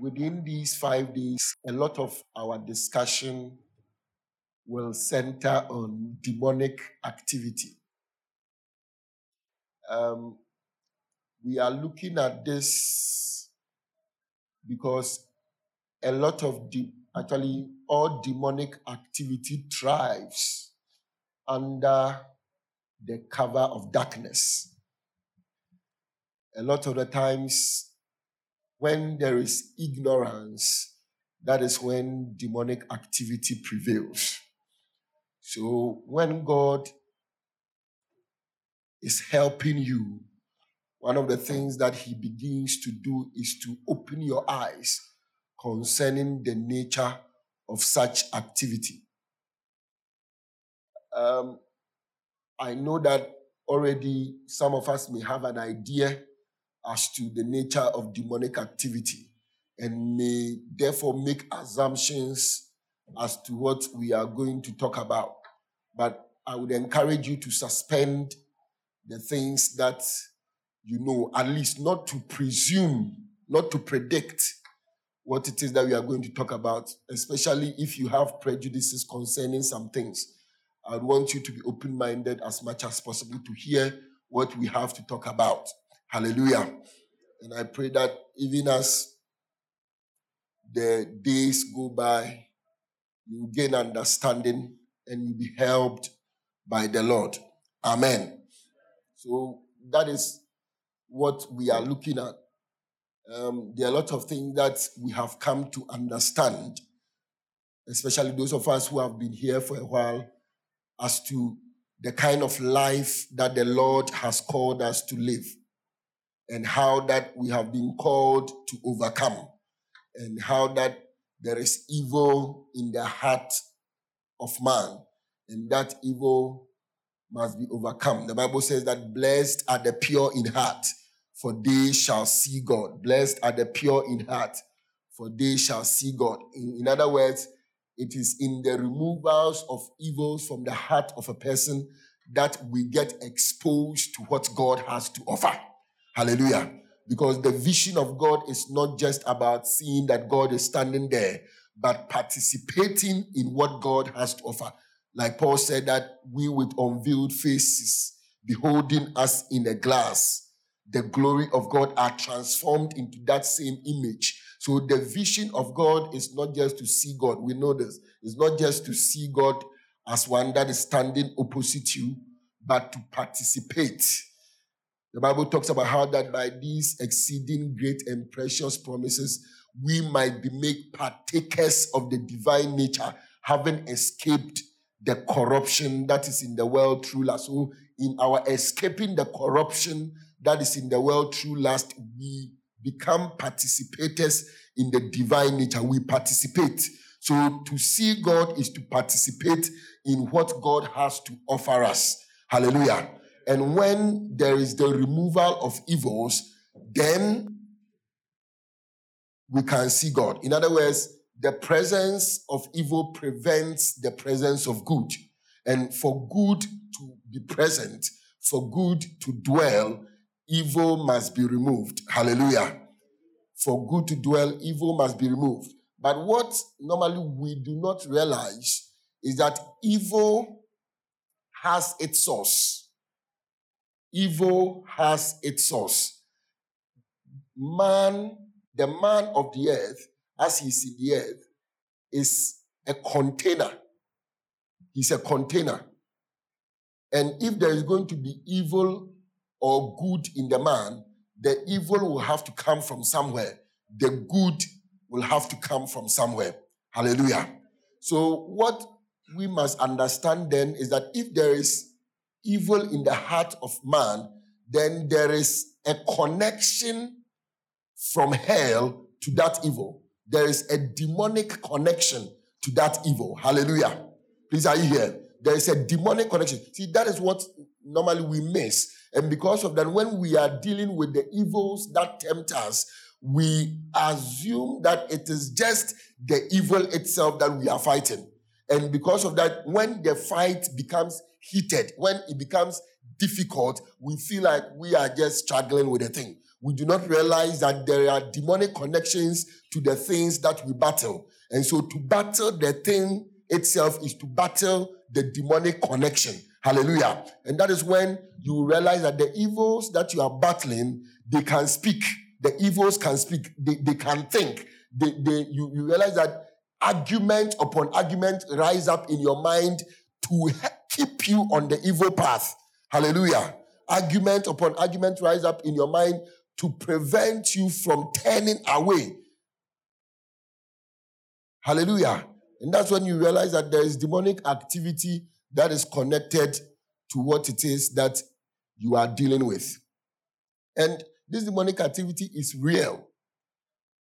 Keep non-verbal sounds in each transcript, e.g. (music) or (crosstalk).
within these five days, a lot of our discussion will center on demonic activity. Um, we are looking at this because a lot of de- actually all demonic activity thrives under the cover of darkness. A lot of the times, when there is ignorance, that is when demonic activity prevails. So, when God is helping you, one of the things that He begins to do is to open your eyes concerning the nature of such activity. Um, I know that already some of us may have an idea as to the nature of demonic activity and may therefore make assumptions as to what we are going to talk about. But I would encourage you to suspend the things that you know, at least not to presume, not to predict what it is that we are going to talk about, especially if you have prejudices concerning some things. I want you to be open minded as much as possible to hear what we have to talk about. Hallelujah. And I pray that even as the days go by, you gain understanding and you be helped by the Lord. Amen. So that is what we are looking at. Um, there are a lot of things that we have come to understand, especially those of us who have been here for a while, as to the kind of life that the Lord has called us to live and how that we have been called to overcome and how that there is evil in the heart of man and that evil must be overcome. The Bible says that blessed are the pure in heart, for they shall see God. Blessed are the pure in heart, for they shall see God. In, in other words, it is in the removals of evils from the heart of a person that we get exposed to what God has to offer. Hallelujah. Because the vision of God is not just about seeing that God is standing there, but participating in what God has to offer. Like Paul said, that we with unveiled faces, beholding us in a glass, the glory of God are transformed into that same image. So the vision of God is not just to see God. We know this. It's not just to see God as one that is standing opposite you, but to participate. The Bible talks about how that by these exceeding great and precious promises, we might be made partakers of the divine nature, having escaped the corruption that is in the world through lust. So, in our escaping the corruption that is in the world through lust, we become participators in the divine nature. We participate. So, to see God is to participate in what God has to offer us. Hallelujah. And when there is the removal of evils, then we can see God. In other words, the presence of evil prevents the presence of good. And for good to be present, for good to dwell, evil must be removed. Hallelujah. For good to dwell, evil must be removed. But what normally we do not realize is that evil has its source. Evil has its source. Man, the man of the earth, as he is in the earth, is a container. He's a container. And if there is going to be evil or good in the man, the evil will have to come from somewhere. The good will have to come from somewhere. Hallelujah. So, what we must understand then is that if there is evil in the heart of man, then there is a connection from hell to that evil. There is a demonic connection to that evil. Hallelujah. Please, are you here? There is a demonic connection. See, that is what normally we miss. And because of that, when we are dealing with the evils that tempt us, we assume that it is just the evil itself that we are fighting. And because of that, when the fight becomes heated, when it becomes difficult, we feel like we are just struggling with the thing. we do not realize that there are demonic connections to the things that we battle. And so to battle the thing itself is to battle the demonic connection. Hallelujah. And that is when you realize that the evils that you are battling, they can speak. The evils can speak. They, they can think. They, they, you, you realize that argument upon argument rise up in your mind to keep you on the evil path. Hallelujah. Argument upon argument rise up in your mind to prevent you from turning away. Hallelujah. And that's when you realize that there is demonic activity that is connected to what it is that you are dealing with. And this demonic activity is real.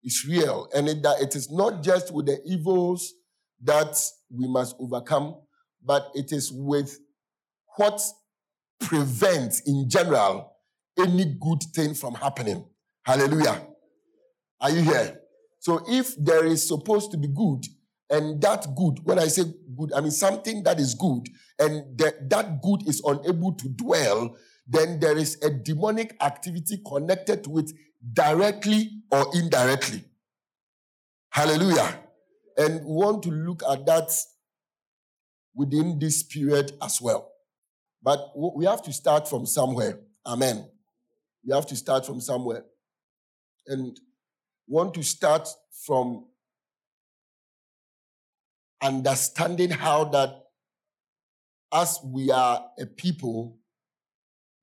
It's real. And it, that it is not just with the evils that we must overcome, but it is with what prevents, in general, any good thing from happening. Hallelujah. Are you here? So if there is supposed to be good, and that good, when I say good, I mean something that is good, and that, that good is unable to dwell, then there is a demonic activity connected to it directly or indirectly. Hallelujah. And we want to look at that within this period as well. But we have to start from somewhere. Amen. We have to start from somewhere. And want to start from understanding how that as we are a people,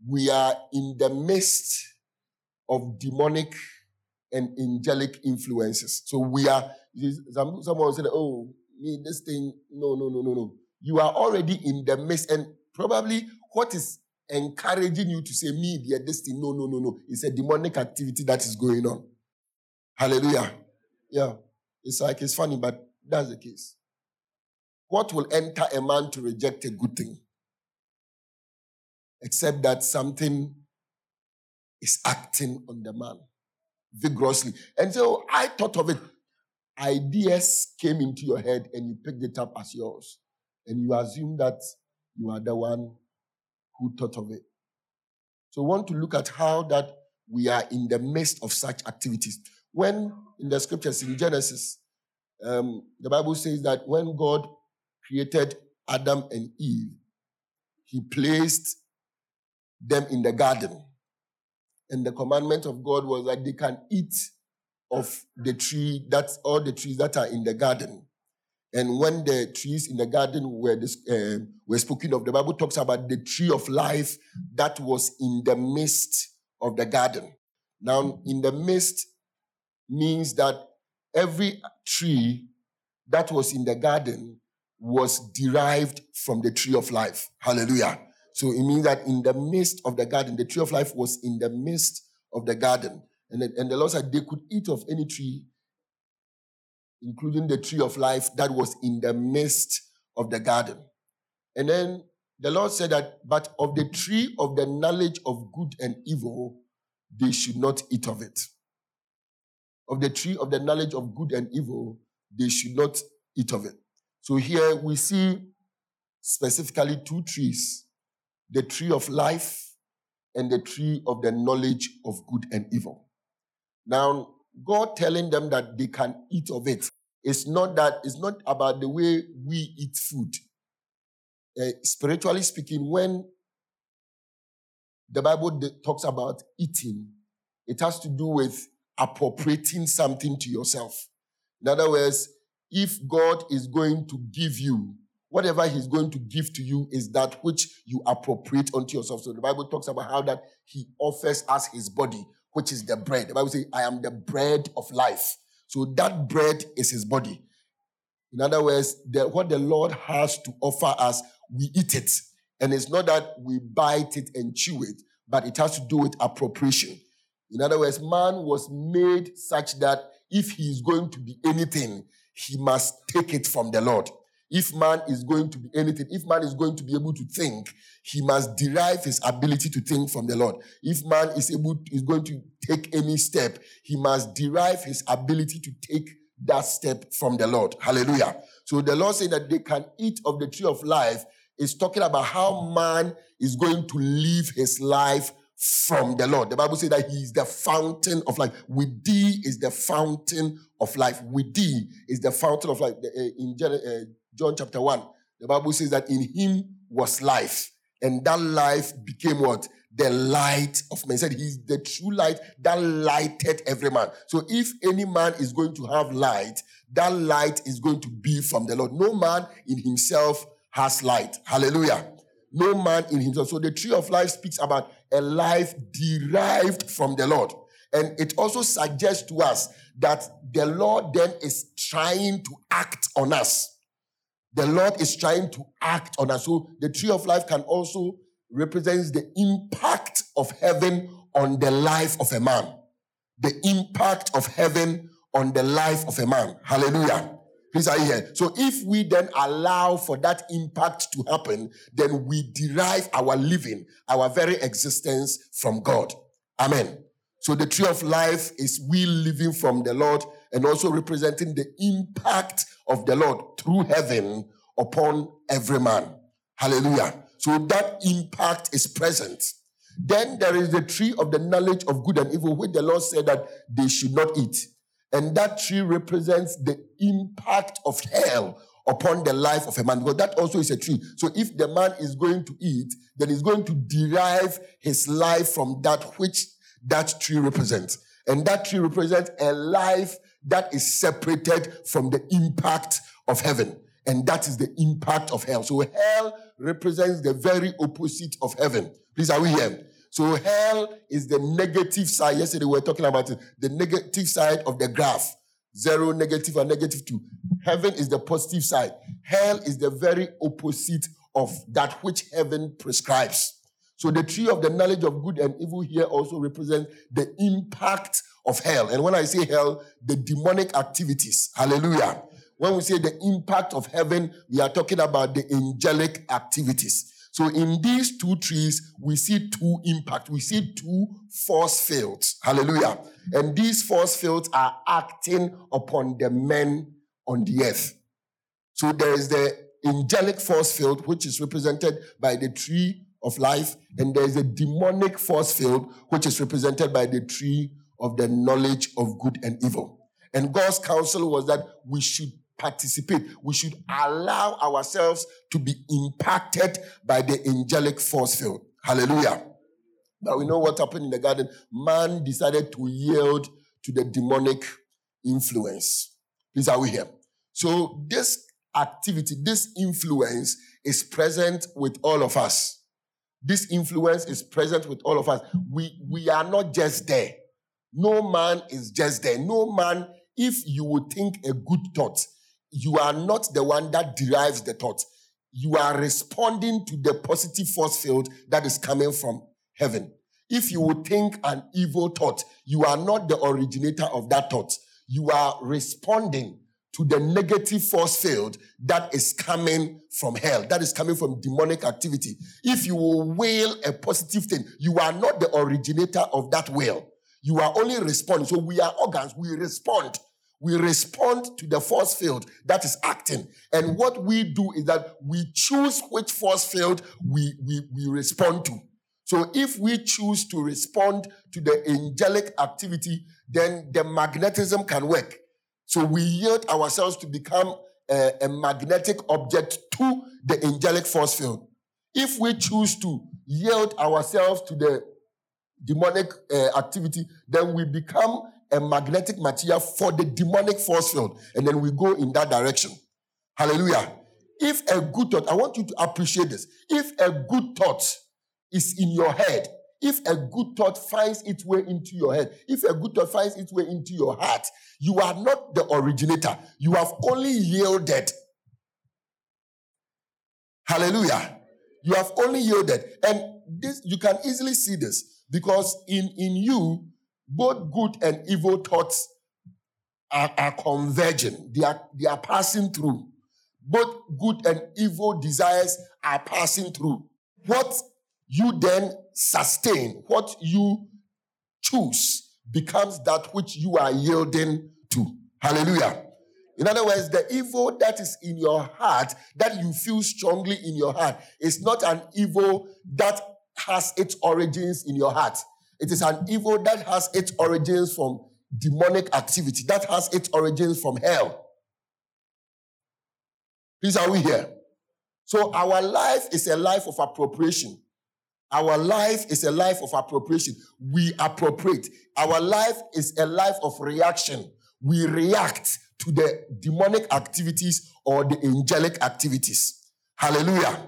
we are in the midst of demonic and angelic influences. So we are, someone said, oh, me, this thing, no, no, no, no, no. You are already in the midst, and probably what is encouraging you to say, me, dear, thing, no, no, no, no. It's a demonic activity that is going on. Hallelujah. Yeah. It's like, it's funny, but that's the case. What will enter a man to reject a good thing? Except that something is acting on the man vigorously. And so I thought of it. Ideas came into your head and you picked it up as yours. And you assume that you are the one who thought of it. So we want to look at how that we are in the midst of such activities. When in the scriptures in Genesis, um, the Bible says that when God created Adam and Eve, he placed them in the garden. And the commandment of God was that they can eat of the tree, that's all the trees that are in the garden. And when the trees in the garden were, uh, were spoken of, the Bible talks about the tree of life that was in the midst of the garden. Now, in the midst means that every tree that was in the garden was derived from the tree of life. Hallelujah. So it means that in the midst of the garden, the tree of life was in the midst of the garden. And the, and the Lord said they could eat of any tree including the tree of life that was in the midst of the garden. And then the Lord said that, but of the tree of the knowledge of good and evil, they should not eat of it. Of the tree of the knowledge of good and evil, they should not eat of it. So here we see specifically two trees the tree of life and the tree of the knowledge of good and evil. Now, God telling them that they can eat of it. It's not that, it's not about the way we eat food. Uh, spiritually speaking, when the Bible talks about eating, it has to do with appropriating something to yourself. In other words, if God is going to give you, whatever He's going to give to you is that which you appropriate unto yourself. So the Bible talks about how that He offers us His body which is the bread. The Bible says, I am the bread of life. So that bread is his body. In other words, the, what the Lord has to offer us, we eat it. And it's not that we bite it and chew it, but it has to do with appropriation. In other words, man was made such that if he is going to be anything, he must take it from the Lord. If man is going to be anything, if man is going to be able to think, he must derive his ability to think from the Lord. If man is able is going to take any step, he must derive his ability to take that step from the Lord. Hallelujah. So the Lord said that they can eat of the tree of life is talking about how man is going to live his life from the Lord. The Bible says that He is the fountain of life. With thee is the fountain of life. With thee is the fountain of life. Uh, in uh, John chapter 1, the Bible says that in Him was life, and that life became what? The light of man. He said He's the true light that lighted every man. So if any man is going to have light, that light is going to be from the Lord. No man in himself has light. Hallelujah. No man in himself. So the tree of life speaks about a life derived from the Lord. And it also suggests to us that the Lord then is trying to act on us. The Lord is trying to act on us. So the tree of life can also represent the impact of heaven on the life of a man. The impact of heaven on the life of a man. Hallelujah. Please are here. So if we then allow for that impact to happen, then we derive our living, our very existence from God. Amen. So the tree of life is we living from the Lord and also representing the impact of the Lord through heaven upon every man. Hallelujah. So that impact is present. Then there is the tree of the knowledge of good and evil, which the Lord said that they should not eat. And that tree represents the impact of hell upon the life of a man, because that also is a tree. So if the man is going to eat, then he's going to derive his life from that which that tree represents. And that tree represents a life that is separated from the impact of heaven. And that is the impact of hell. So hell represents the very opposite of heaven. Please, are we here? So hell is the negative side. Yesterday we were talking about it, the negative side of the graph. Zero, negative, and negative two. Heaven is the positive side. Hell is the very opposite of that which heaven prescribes. So the tree of the knowledge of good and evil here also represents the impact of hell. And when I say hell, the demonic activities. Hallelujah. When we say the impact of heaven, we are talking about the angelic activities. So in these two trees, we see two impact. We see two force fields. Hallelujah. And these force fields are acting upon the men on the earth. So there is the angelic force field, which is represented by the tree of life, and there is a demonic force field, which is represented by the tree of the knowledge of good and evil. And God's counsel was that we should participate. We should allow ourselves to be impacted by the angelic force field. Hallelujah. But we know what happened in the garden. Man decided to yield to the demonic influence. Please, are we here? So this activity, this influence is present with all of us. This influence is present with all of us. We, we are not just there. No man is just there. No man, if you would think a good thought, you are not the one that derives the thought. You are responding to the positive force field that is coming from heaven. If you would think an evil thought, you are not the originator of that thought. You are responding to the negative force field that is coming from hell, that is coming from demonic activity. If you will will a positive thing, you are not the originator of that will. You are only responding. So we are organs, we respond we respond to the force field that is acting. And what we do is that we choose which force field we, we, we respond to. So if we choose to respond to the angelic activity, then the magnetism can work. So we yield ourselves to become a, a magnetic object to the angelic force field. If we choose to yield ourselves to the demonic uh, activity, then we become a magnetic material for the demonic force field. And then we go in that direction. Hallelujah. If a good thought, I want you to appreciate this. If a good thought is in your head, if a good thought finds its way into your head, if a good thought finds its way into your heart, you are not the originator. You have only yielded. Hallelujah. You have only yielded. And this you can easily see this because in, in you, both good and evil thoughts are, are converging, they are, they are passing through. Both good and evil desires are passing through. What you then sustain, what you choose, becomes that which you are yielding to. Hallelujah. In other words, the evil that is in your heart, that you feel strongly in your heart, is not an evil that has its origins in your heart. It is an evil that has its origins from demonic activity, that has its origins from hell. Please, are we here? So, our life is a life of appropriation. Our life is a life of appropriation. We appropriate. Our life is a life of reaction. We react to the demonic activities or the angelic activities. Hallelujah.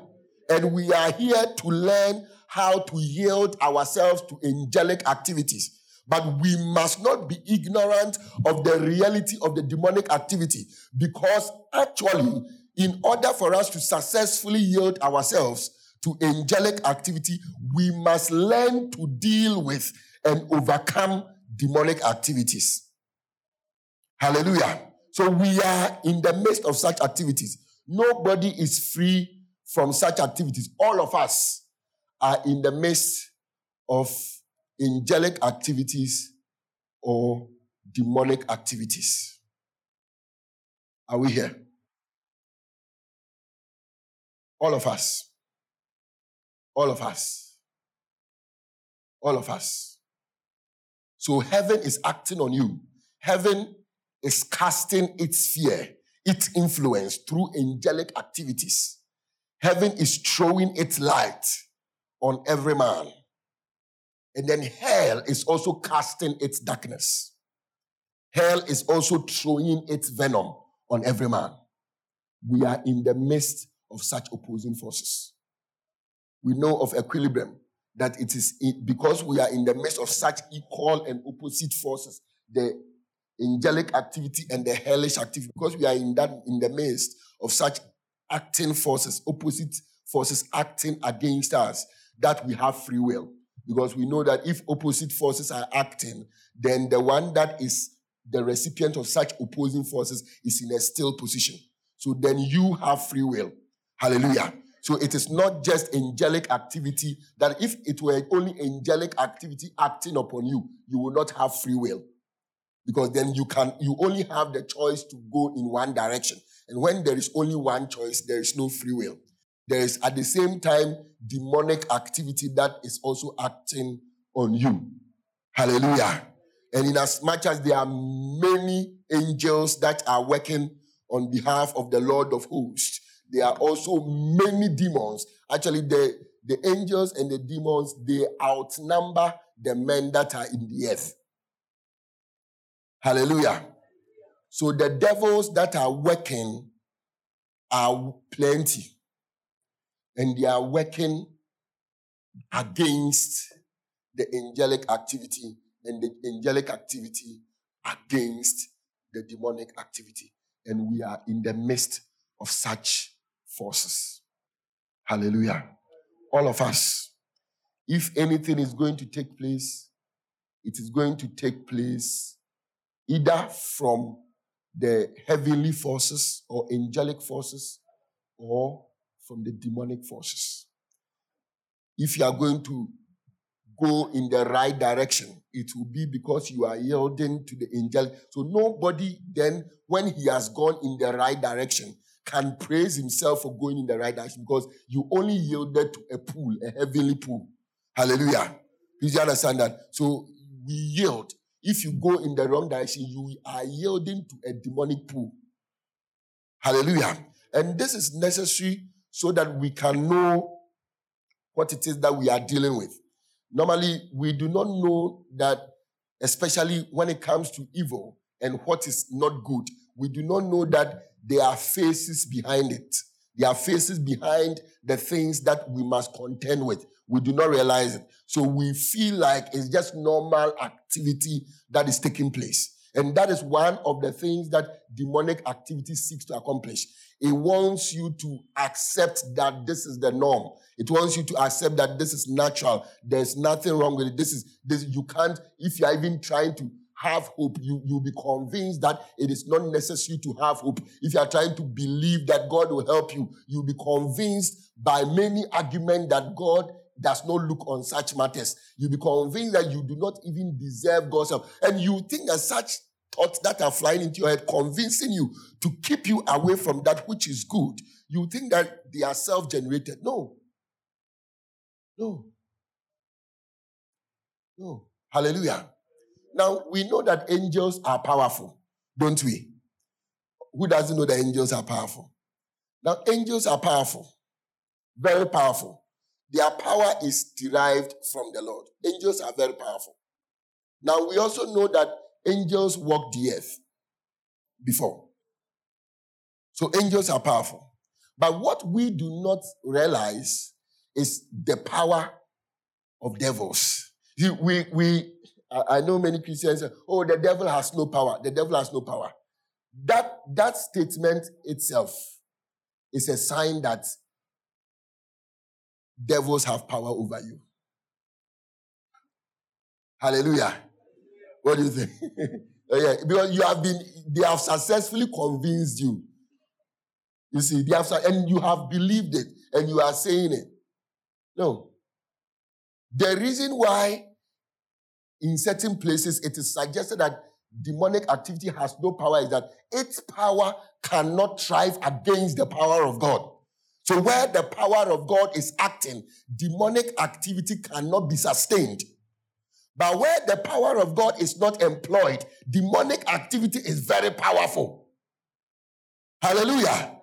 And we are here to learn how to yield ourselves to angelic activities. But we must not be ignorant of the reality of the demonic activity because actually, in order for us to successfully yield ourselves to angelic activity, we must learn to deal with and overcome demonic activities. Hallelujah. So we are in the midst of such activities. Nobody is free from such activities. All of us are in the midst of angelic activities or demonic activities. Are we here? All of us. All of us. All of us. So heaven is acting on you. Heaven is casting its fear, its influence through angelic activities. Heaven is throwing its light on every man. And then hell is also casting its darkness. Hell is also throwing its venom on every man. We are in the midst of such opposing forces. We know of equilibrium that it is because we are in the midst of such equal and opposite forces, the angelic activity and the hellish activity, because we are in that in the midst of such acting forces, opposite forces acting against us, that we have free will. Because we know that if opposite forces are acting, then the one that is the recipient of such opposing forces is in a still position. So then you have free will. Hallelujah. So it is not just angelic activity that if it were only angelic activity acting upon you, you will not have free will. Because then you can you only have the choice to go in one direction. And when there is only one choice, there is no free will there is at the same time demonic activity that is also acting on you. Hallelujah. And in as much as there are many angels that are working on behalf of the Lord of hosts, there are also many demons. Actually, the, the angels and the demons, they outnumber the men that are in the earth. Hallelujah. So the devils that are working are plenty and they are working against the angelic activity and the angelic activity against the demonic activity. And we are in the midst of such forces. Hallelujah. All of us. If anything is going to take place, it is going to take place either from the heavenly forces or angelic forces or from the demonic forces. If you are going to go in the right direction, it will be because you are yielding to the angel. So nobody then, when he has gone in the right direction, can praise himself for going in the right direction because you only yielded to a pool, a heavenly pool. Hallelujah. Please you understand that? So we yield. If you go in the wrong direction, you are yielding to a demonic pool. Hallelujah. And this is necessary so that we can know what it is that we are dealing with. Normally, we do not know that, especially when it comes to evil and what is not good, we do not know that there are faces behind it. There are faces behind the things that we must contend with. We do not realize it. So we feel like it's just normal activity that is taking place. And that is one of the things that demonic activity seeks to accomplish. It wants you to accept that this is the norm. It wants you to accept that this is natural. There's nothing wrong with it. This is this you can't if you're even trying to have hope, you, you'll be convinced that it is not necessary to have hope. If you are trying to believe that God will help you, you'll be convinced by many arguments that God does not look on such matters. You'll be convinced that you do not even deserve God's help. And you think that such thoughts that are flying into your head, convincing you to keep you away from that which is good, you think that they are self generated. No. No. No. Hallelujah. Now, we know that angels are powerful, don't we? Who doesn't know that angels are powerful? Now, angels are powerful, very powerful. Their power is derived from the Lord. Angels are very powerful. Now, we also know that angels walk the earth before. So, angels are powerful. But what we do not realize is the power of devils. We, we, I know many Christians say, oh, the devil has no power. The devil has no power. That, that statement itself is a sign that devils have power over you. Hallelujah. What do you think? (laughs) oh, yeah, because you have been, they have successfully convinced you. You see, they have, and you have believed it, and you are saying it. No. The reason why in certain places it is suggested that demonic activity has no power is that its power cannot thrive against the power of God. So where the power of God is acting, demonic activity cannot be sustained. But where the power of God is not employed, demonic activity is very powerful. Hallelujah.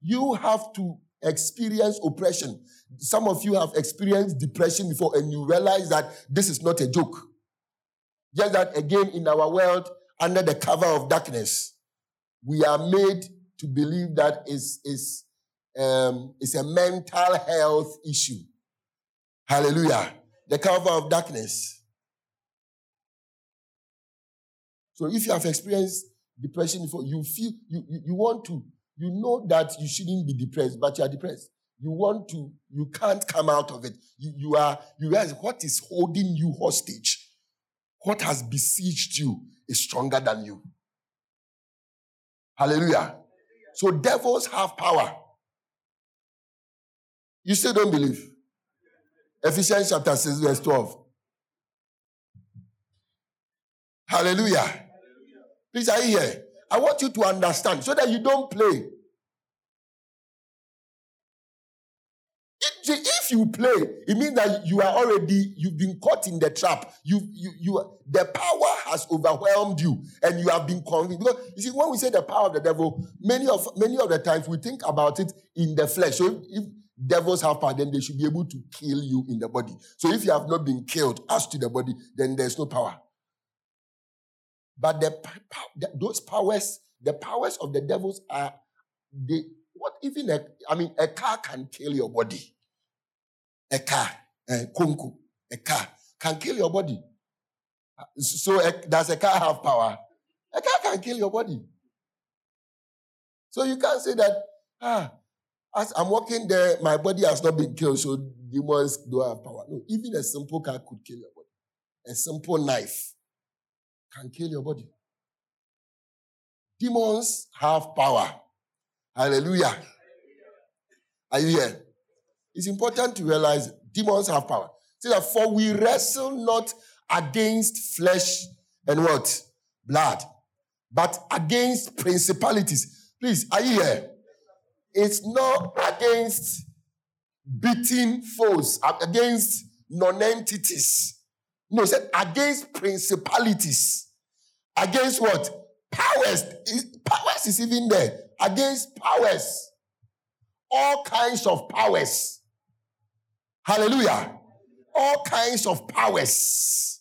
You have to experience oppression. Some of you have experienced depression before and you realize that this is not a joke. Just that again, in our world, under the cover of darkness, we are made to believe that is is um, is a mental health issue. Hallelujah. The cover of darkness. So if you have experienced depression before, you feel you, you, you want to, you know that you shouldn't be depressed, but you are depressed. You want to, you can't come out of it. You, you are, you realize what is holding you hostage what has besieged you is stronger than you. Hallelujah. So devils have power. You still don't believe? Ephesians chapter 6, verse 12. Hallelujah. Please, are you here? I want you to understand so that you don't play. if you play, it means that you are already, you've been caught in the trap. You, you, you, the power has overwhelmed you and you have been convinced. Because you see, when we say the power of the devil, many of, many of the times we think about it in the flesh. So if, if devils have power, then they should be able to kill you in the body. So if you have not been killed as to the body, then there's no power. But the, those powers, the powers of the devils are, they, what even a, I mean, a car can kill your body a car, a kunku, a car can kill your body. So a, does a car have power? A car can kill your body. So you can't say that, ah, as I'm walking there, my body has not been killed, so demons don't have power. No, even a simple car could kill your body. A simple knife can kill your body. Demons have power. Hallelujah. Are you here? It's important to realize demons have power. See that for we wrestle not against flesh and what? Blood, but against principalities. Please, are you here? It's not against beating foes, against non-entities. No, it said against principalities. Against what? Powers. Powers is even there. Against powers. All kinds of powers. Hallelujah. All kinds of powers.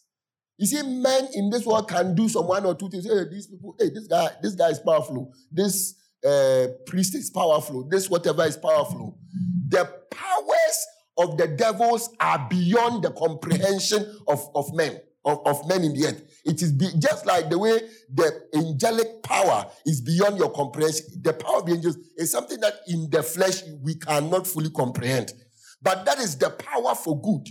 You see, men in this world can do some one or two things. Hey, these people, hey, this guy, this guy is powerful. This uh, priest is powerful. This whatever is powerful. The powers of the devils are beyond the comprehension of, of men, of, of men in the earth. It is be, just like the way the angelic power is beyond your comprehension. The power of the angels is something that in the flesh we cannot fully comprehend. But that is the power for good.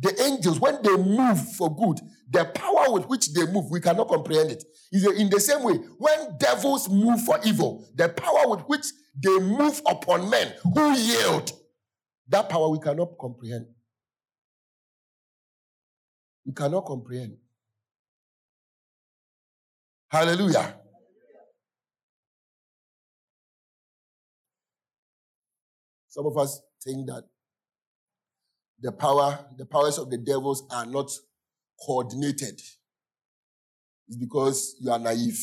The angels, when they move for good, the power with which they move, we cannot comprehend it. In the same way, when devils move for evil, the power with which they move upon men who yield, that power we cannot comprehend. We cannot comprehend. Hallelujah. Some of us think that the power, the powers of the devils are not coordinated. It's because you are naive.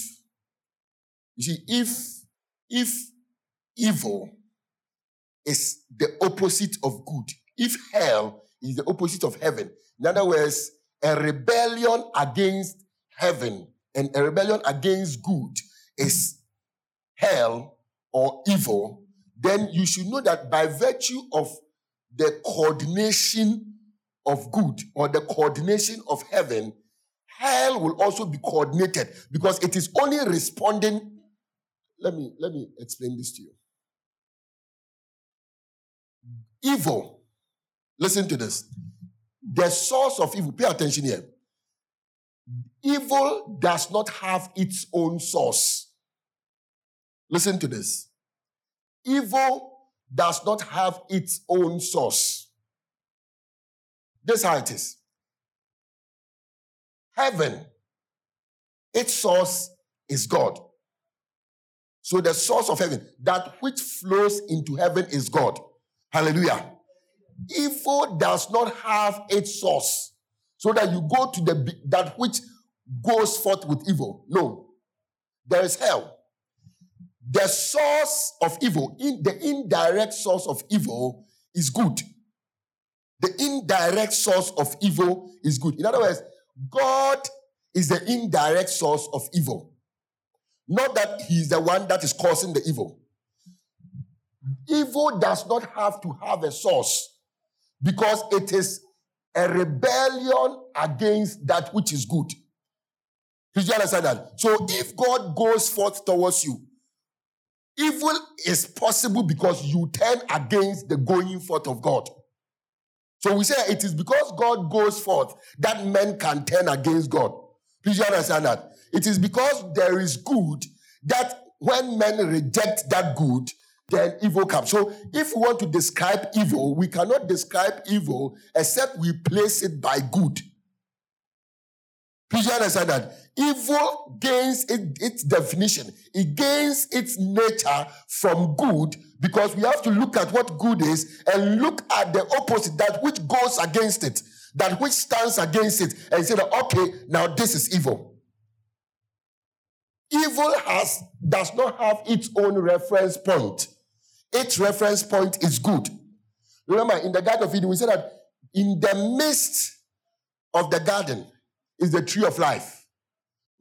You see, if if evil is the opposite of good, if hell is the opposite of heaven, in other words, a rebellion against heaven and a rebellion against good is hell or evil, then you should know that by virtue of the coordination of good or the coordination of heaven, hell will also be coordinated because it is only responding. Let me let me explain this to you. Evil, listen to this. The source of evil, pay attention here. Evil does not have its own source. Listen to this. Evil does not have its own source. This how it is. Heaven, its source is God. So the source of heaven, that which flows into heaven is God. Hallelujah. Evil does not have its source. So that you go to the that which goes forth with evil. No. There is hell. The source of evil, in the indirect source of evil is good. The indirect source of evil is good. In other words, God is the indirect source of evil. Not that he is the one that is causing the evil. Evil does not have to have a source because it is a rebellion against that which is good. Did you understand that? So if God goes forth towards you, evil is possible because you turn against the going forth of God. So we say it is because God goes forth that men can turn against God. Please you understand that? It is because there is good that when men reject that good, then evil comes. So if we want to describe evil, we cannot describe evil except we place it by good. Please understand that? Evil gains it, its definition. It gains its nature from good because we have to look at what good is and look at the opposite, that which goes against it, that which stands against it, and say that, okay, now this is evil. Evil has does not have its own reference point. Its reference point is good. Remember, in the Garden of Eden, we said that in the midst of the garden is the tree of life.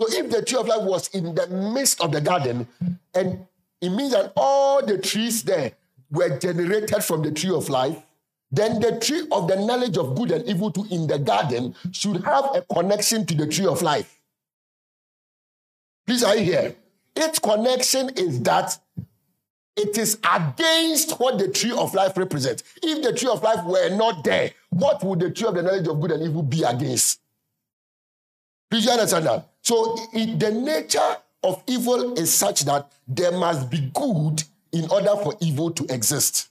So if the tree of life was in the midst of the garden, and it means that all the trees there were generated from the tree of life, then the tree of the knowledge of good and evil to in the garden should have a connection to the tree of life. Please, are you here? Its connection is that it is against what the tree of life represents. If the tree of life were not there, what would the tree of the knowledge of good and evil be against? Please, you understand that? So, it, the nature of evil is such that there must be good in order for evil to exist.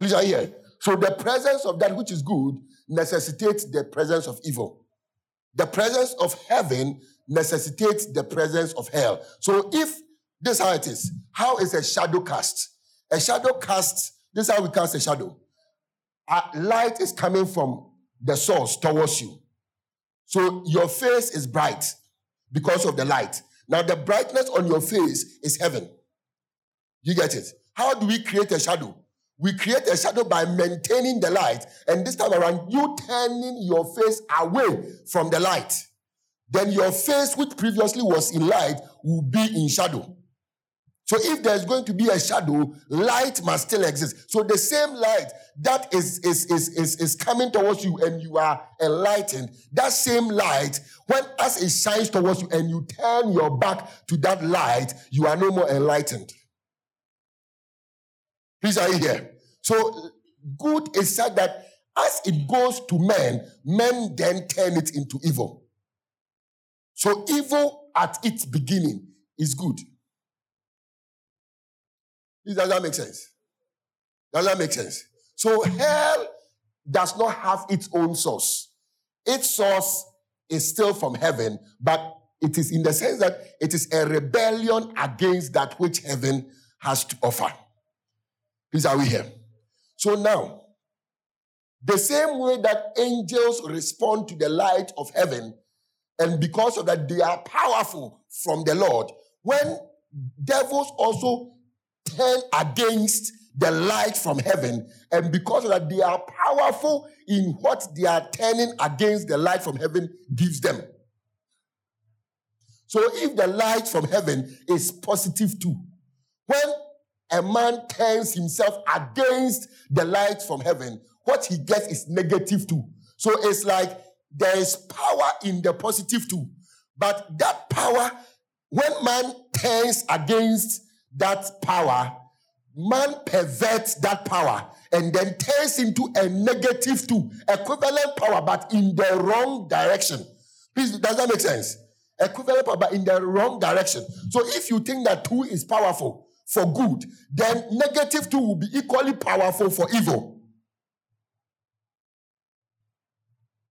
Please are here. So the presence of that which is good necessitates the presence of evil. The presence of heaven necessitates the presence of hell. So if this is how it is, how is a shadow cast? A shadow cast, this is how we cast a shadow. A light is coming from the source towards you. So your face is bright because of the light. Now, the brightness on your face is heaven. You get it? How do we create a shadow? We create a shadow by maintaining the light, and this time around, you turning your face away from the light. Then your face, which previously was in light, will be in shadow. So if there's going to be a shadow, light must still exist. So the same light that is, is, is, is, is coming towards you and you are enlightened, that same light, when as it shines towards you and you turn your back to that light, you are no more enlightened. Please are you here? So good is said that as it goes to men, men then turn it into evil. So evil at its beginning is good. Does that make sense? Does that make sense? So hell does not have its own source. Its source is still from heaven, but it is in the sense that it is a rebellion against that which heaven has to offer. Please, are we here? So now, The same way that angels respond to the light of heaven, and because of that, they are powerful from the Lord. When devils also turn against the light from heaven, and because that, they are powerful in what they are turning against the light from heaven gives them. So if the light from heaven is positive too, when a man turns himself against the light from heaven, what he gets is negative too. So it's like there is power in the positive too. But that power, when man turns against that power, man perverts that power and then turns into a negative two, equivalent power, but in the wrong direction. Please, does that make sense? Equivalent power, but in the wrong direction. So if you think that two is powerful for good, then negative two will be equally powerful for evil.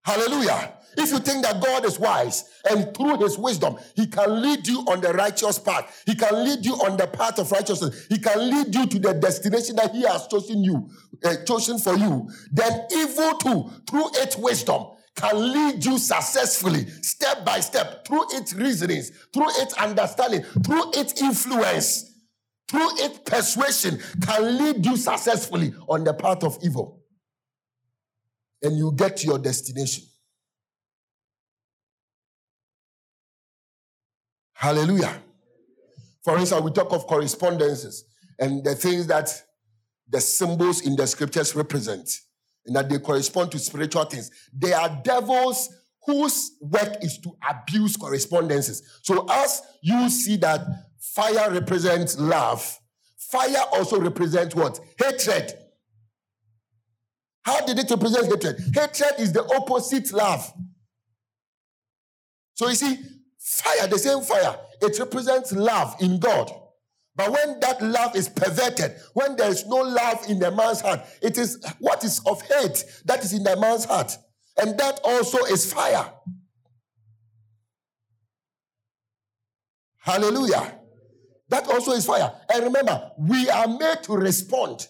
Hallelujah. If you think that God is wise and through his wisdom, he can lead you on the righteous path, he can lead you on the path of righteousness, he can lead you to the destination that he has chosen you, uh, chosen for you, then evil too, through its wisdom, can lead you successfully, step by step, through its reasonings, through its understanding, through its influence, through its persuasion, can lead you successfully on the path of evil. And you get to your destination. Hallelujah. For instance, we talk of correspondences and the things that the symbols in the scriptures represent and that they correspond to spiritual things. They are devils whose work is to abuse correspondences. So, as you see that fire represents love, fire also represents what? Hatred. How did it represent hatred? Hatred is the opposite love. So, you see, Fire, the same fire, it represents love in God. But when that love is perverted, when there is no love in the man's heart, it is what is of hate that is in the man's heart. And that also is fire. Hallelujah. That also is fire. And remember, we are made to respond.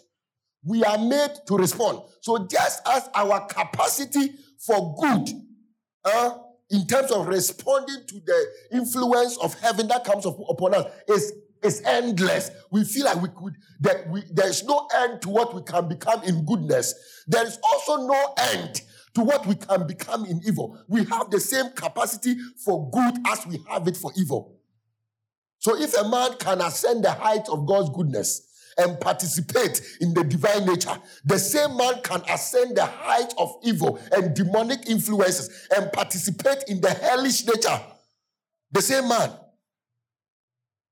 We are made to respond. So just as our capacity for good uh, in terms of responding to the influence of heaven that comes upon us is, is endless. We feel like we could, that we, there's no end to what we can become in goodness. There is also no end to what we can become in evil. We have the same capacity for good as we have it for evil. So if a man can ascend the height of God's goodness, and participate in the divine nature. The same man can ascend the height of evil and demonic influences and participate in the hellish nature. The same man.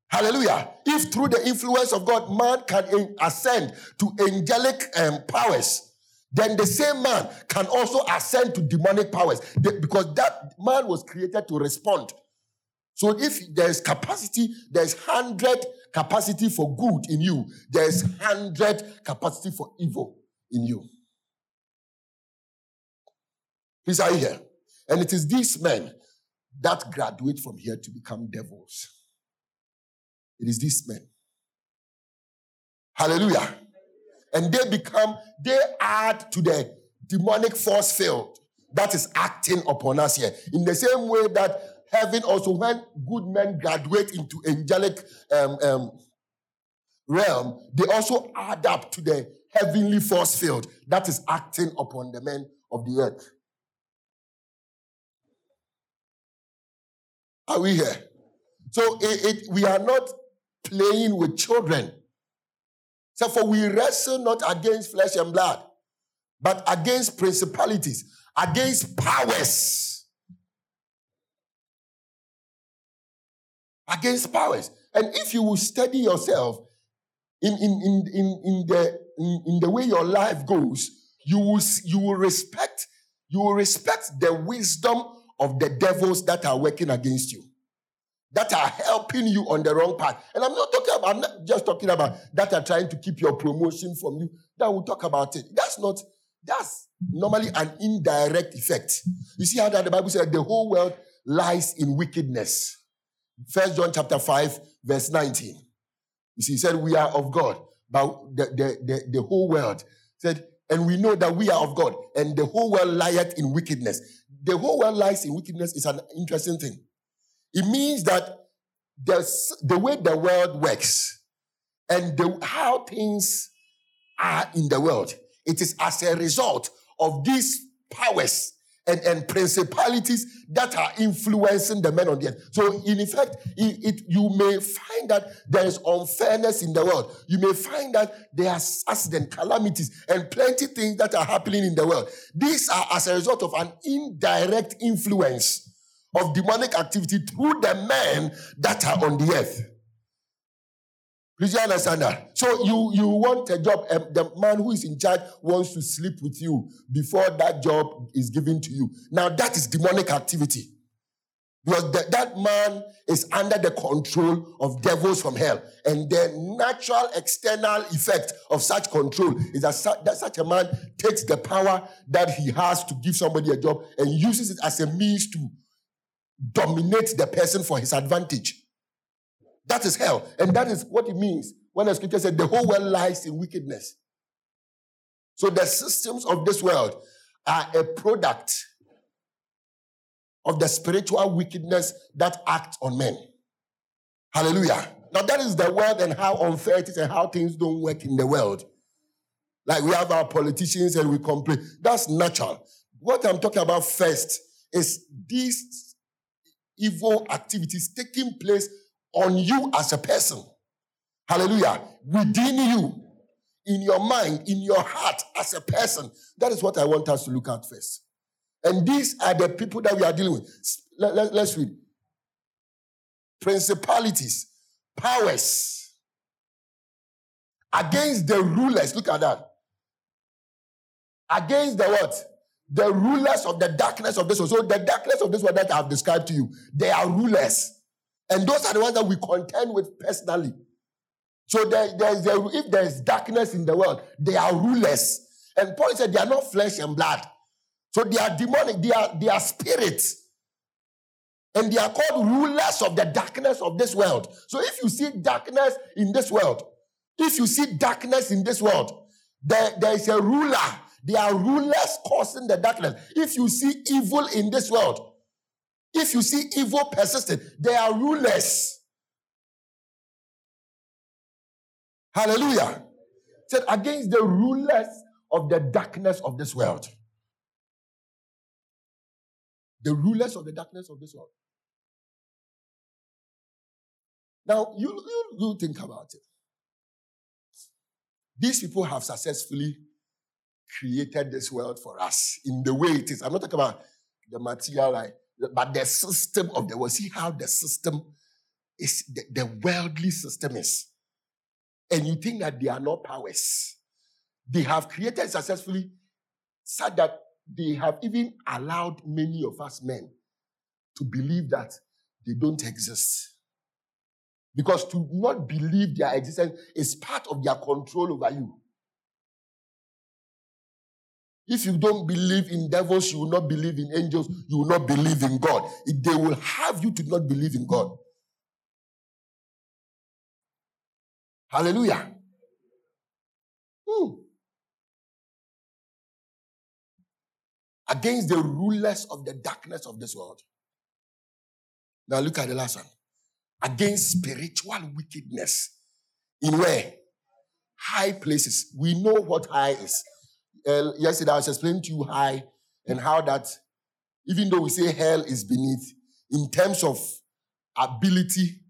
Hallelujah. If through the influence of God, man can ascend to angelic um, powers, then the same man can also ascend to demonic powers because that man was created to respond. So if there's capacity, there's hundred capacity for good in you, there's 100 capacity for evil in you. Please, are you here? And it is these men that graduate from here to become devils. It is these men. Hallelujah. And they become, they add to the demonic force field that is acting upon us here. In the same way that heaven also, when good men graduate into angelic um, um, realm, they also add up to the heavenly force field that is acting upon the men of the earth. Are we here? So it, it, we are not playing with children. So for we wrestle not against flesh and blood, but against principalities, against powers against powers. And if you will study yourself in, in, in, in, in, the, in, in the way your life goes, you will, you will respect you will respect the wisdom of the devils that are working against you, that are helping you on the wrong path. And I'm not talking about, I'm not just talking about that are trying to keep your promotion from you. That we'll talk about it. That's not, that's normally an indirect effect. You see how that the Bible said the whole world lies in wickedness. First John chapter 5, verse 19. You see, he said, We are of God, but the, the, the, the whole world said and we know that we are of God, and the whole world lieth in wickedness. The whole world lies in wickedness is an interesting thing. It means that the, the way the world works and the, how things are in the world, it is as a result of these powers and, and principalities that are influencing the men on the earth. So, in effect, it, it, you may find that there is unfairness in the world. You may find that there are accident, calamities, and plenty things that are happening in the world. These are as a result of an indirect influence of demonic activity through the men that are on the earth. Please understand that? So you you want a job, and the man who is in charge wants to sleep with you before that job is given to you. Now that is demonic activity. Because the, that man is under the control of devils from hell. And the natural external effect of such control is that, su- that such a man takes the power that he has to give somebody a job and uses it as a means to dominate the person for his advantage. That is hell. And that is what it means when the scripture said the whole world lies in wickedness. So the systems of this world are a product of the spiritual wickedness that acts on men. Hallelujah. Now that is the world and how unfair it is and how things don't work in the world. Like we have our politicians and we complain. That's natural. What I'm talking about first is these evil activities taking place on you as a person. Hallelujah. Within you, in your mind, in your heart as a person. That is what I want us to look at first. And these are the people that we are dealing with. Let, let, let's read. Principalities, powers against the rulers. Look at that. Against the what? The rulers of the darkness of this world. So the darkness of this world that I have described to you, they are rulers. And those are the ones that we contend with personally. So there, there, if there's darkness in the world, they are rulers. And Paul said they are not flesh and blood. So they are demonic, they are, they are spirits. And they are called rulers of the darkness of this world. So if you see darkness in this world, if you see darkness in this world, there, there is a ruler. They are rulers causing the darkness. If you see evil in this world, if you see evil persistent, they are rulers. Hallelujah. Said against the rulers of the darkness of this world. The rulers of the darkness of this world. Now, you, you, you think about it. These people have successfully created this world for us in the way it is. I'm not talking about the material, like but the system of the world, see how the system is, the, the worldly system is. And you think that they are not powers. They have created successfully such that they have even allowed many of us men to believe that they don't exist. Because to not believe their existence is part of their control over you. If you don't believe in devils, you will not believe in angels, you will not believe in God. They will have you to not believe in God. Hallelujah. Hmm. Against the rulers of the darkness of this world. Now look at the last one. Against spiritual wickedness. In where? High places. We know what high is uh, yesterday I was explaining to you high and how that even though we say hell is beneath, in terms of ability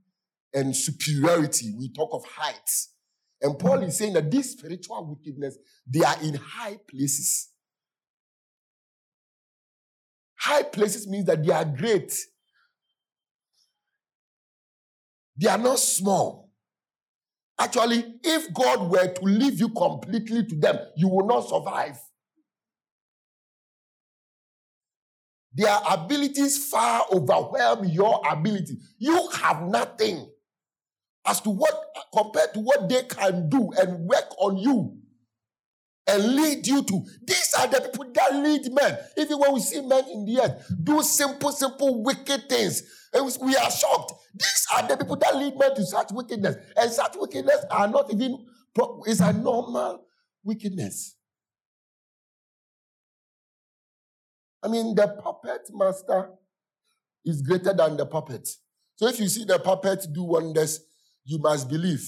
and superiority, we talk of heights. And Paul is saying that this spiritual wickedness, they are in high places. High places means that they are great. They are not small. Actually, if God were to leave you completely to them, you will not survive. Their abilities far overwhelm your ability. You have nothing as to what, compared to what they can do and work on you and lead you to. These are the people that lead men. Even when we see men in the earth do simple, simple, wicked things, we are shocked. These are the people that lead men to such wickedness. And such wickedness are not even, it's a normal wickedness. I mean, the puppet master is greater than the puppet. So if you see the puppet do wonders, you must believe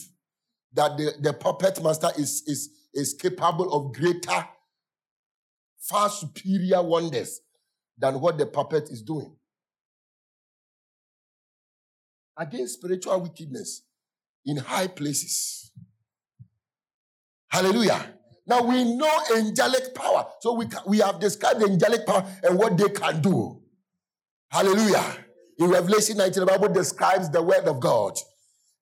that the, the puppet master is, is, is capable of greater, far superior wonders than what the puppet is doing. Against spiritual wickedness in high places. Hallelujah. Now we know angelic power. So we, we have described angelic power and what they can do. Hallelujah. In Revelation 19, the Bible describes the word of God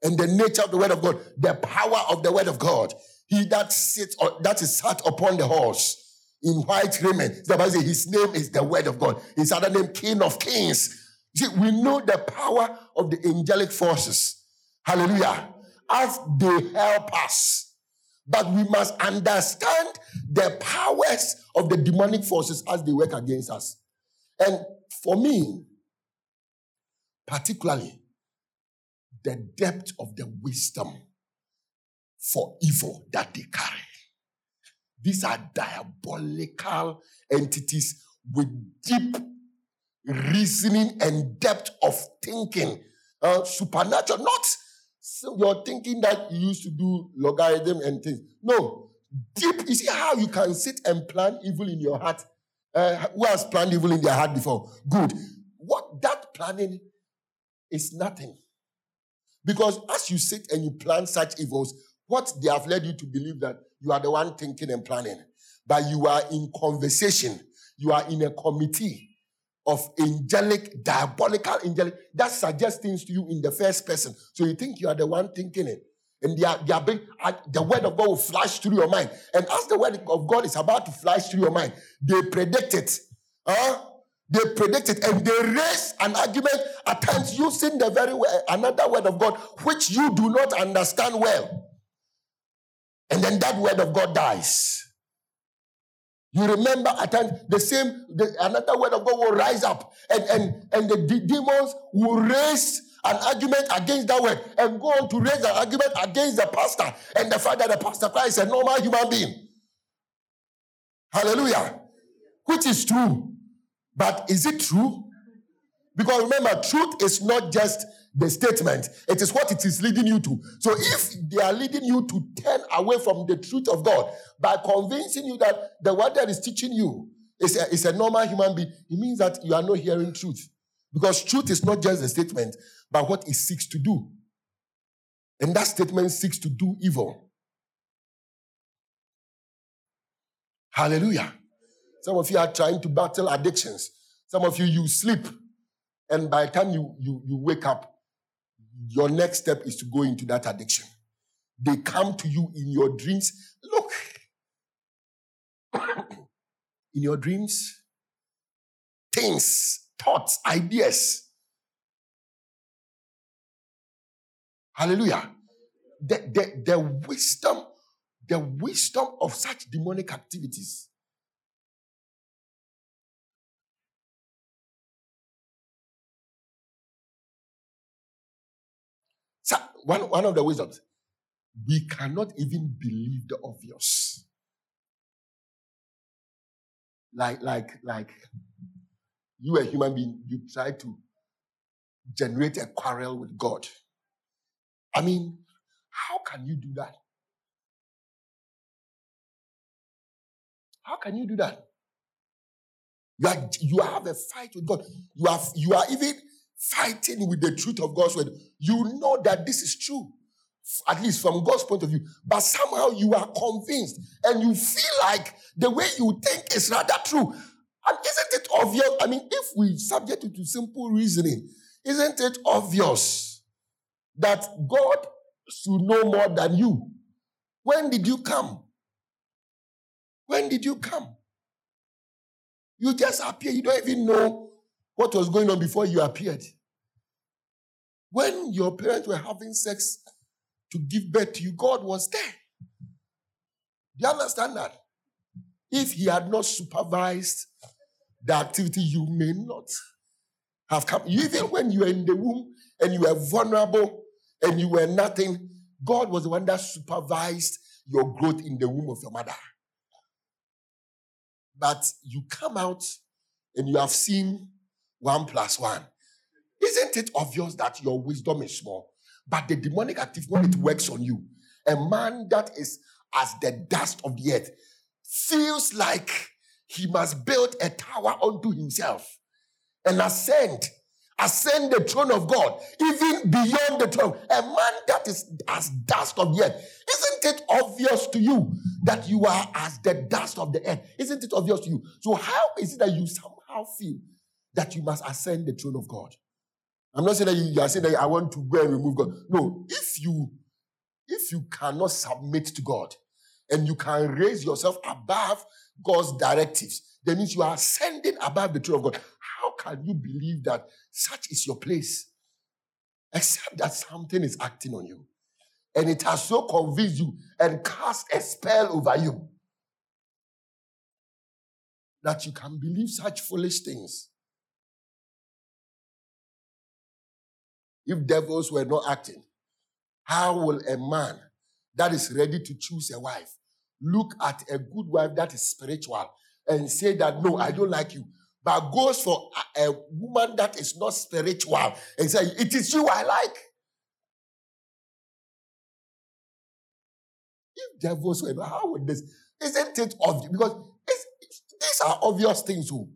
and the nature of the word of God, the power of the word of God. He that sits or that is sat upon the horse in white raiment. The Bible says his name is the word of God. His other name, King of Kings. See, we know the power of the angelic forces. Hallelujah. As they help us. But we must understand the powers of the demonic forces as they work against us. And for me, particularly, the depth of the wisdom for evil that they carry. These are diabolical entities with deep reasoning and depth of thinking, uh, supernatural, not so you're thinking that you used to do logarithm and things. No, deep. You see how you can sit and plan evil in your heart. Uh, who has planned evil in their heart before? Good. What that planning is nothing. Because as you sit and you plan such evils, what they have led you to believe that you are the one thinking and planning, but you are in conversation, you are in a committee of angelic, diabolical angelic that suggests things to you in the first person. So you think you are the one thinking it. And they are, they are being, uh, the word of God will flash through your mind. And as the word of God is about to flash through your mind, they predict it. Huh? They predict it and they raise an argument at times using the very word, another word of God, which you do not understand well. And then that word of God dies. You remember at times the same, the, another word of God will rise up and, and, and the de- demons will raise an argument against that word and go on to raise an argument against the pastor and the fact that the pastor Christ is a normal human being. Hallelujah. Which is true. But is it true? Because remember, truth is not just the statement, it is what it is leading you to. So if they are leading you to turn away from the truth of God by convincing you that the word that is teaching you is a, is a normal human being, it means that you are not hearing truth. Because truth is not just a statement, but what it seeks to do. And that statement seeks to do evil. Hallelujah. Some of you are trying to battle addictions. Some of you, you sleep. And by the time you, you, you wake up, your next step is to go into that addiction. They come to you in your dreams. Look, (coughs) in your dreams, things, thoughts, ideas. Hallelujah. The, the, the wisdom, the wisdom of such demonic activities one, one of the wisdoms, we cannot even believe the obvious. Like, like, like you a human being, you try to generate a quarrel with God. I mean, how can you do that? How can you do that? You, are, you have a fight with God. You have you are even fighting with the truth of God's word, you know that this is true, at least from God's point of view. But somehow you are convinced and you feel like the way you think is rather true. And isn't it obvious? I mean, if we subject it to simple reasoning, isn't it obvious that God should know more than you? When did you come? When did you come? You just appear. You don't even know what was going on before you appeared. When your parents were having sex to give birth to you, God was there. Do you understand that? If He had not supervised the activity, you may not have come. Even when you were in the womb and you were vulnerable and you were nothing, God was the one that supervised your growth in the womb of your mother. But you come out and you have seen one plus one, isn't it obvious that your wisdom is small? But the demonic activity, when it works on you, a man that is as the dust of the earth feels like he must build a tower unto himself and ascend, ascend the throne of God, even beyond the throne. A man that is as dust of the earth. Isn't it obvious to you that you are as the dust of the earth? Isn't it obvious to you? So, how is it that you somehow feel that you must ascend the throne of God? I'm not saying that you are saying that I want to go and remove God. No, if you if you cannot submit to God and you can raise yourself above God's directives, that means you are ascending above the throne of God. How can you believe that such is your place? Except that something is acting on you. And it has so convinced you and cast a spell over you that you can believe such foolish things. If devils were not acting, how will a man that is ready to choose a wife look at a good wife that is spiritual and say that, no, I don't like you, but goes for a, a woman that is not spiritual and say, it is you I like? If devils were, how would this? Isn't it obvious? Because these are obvious things, too.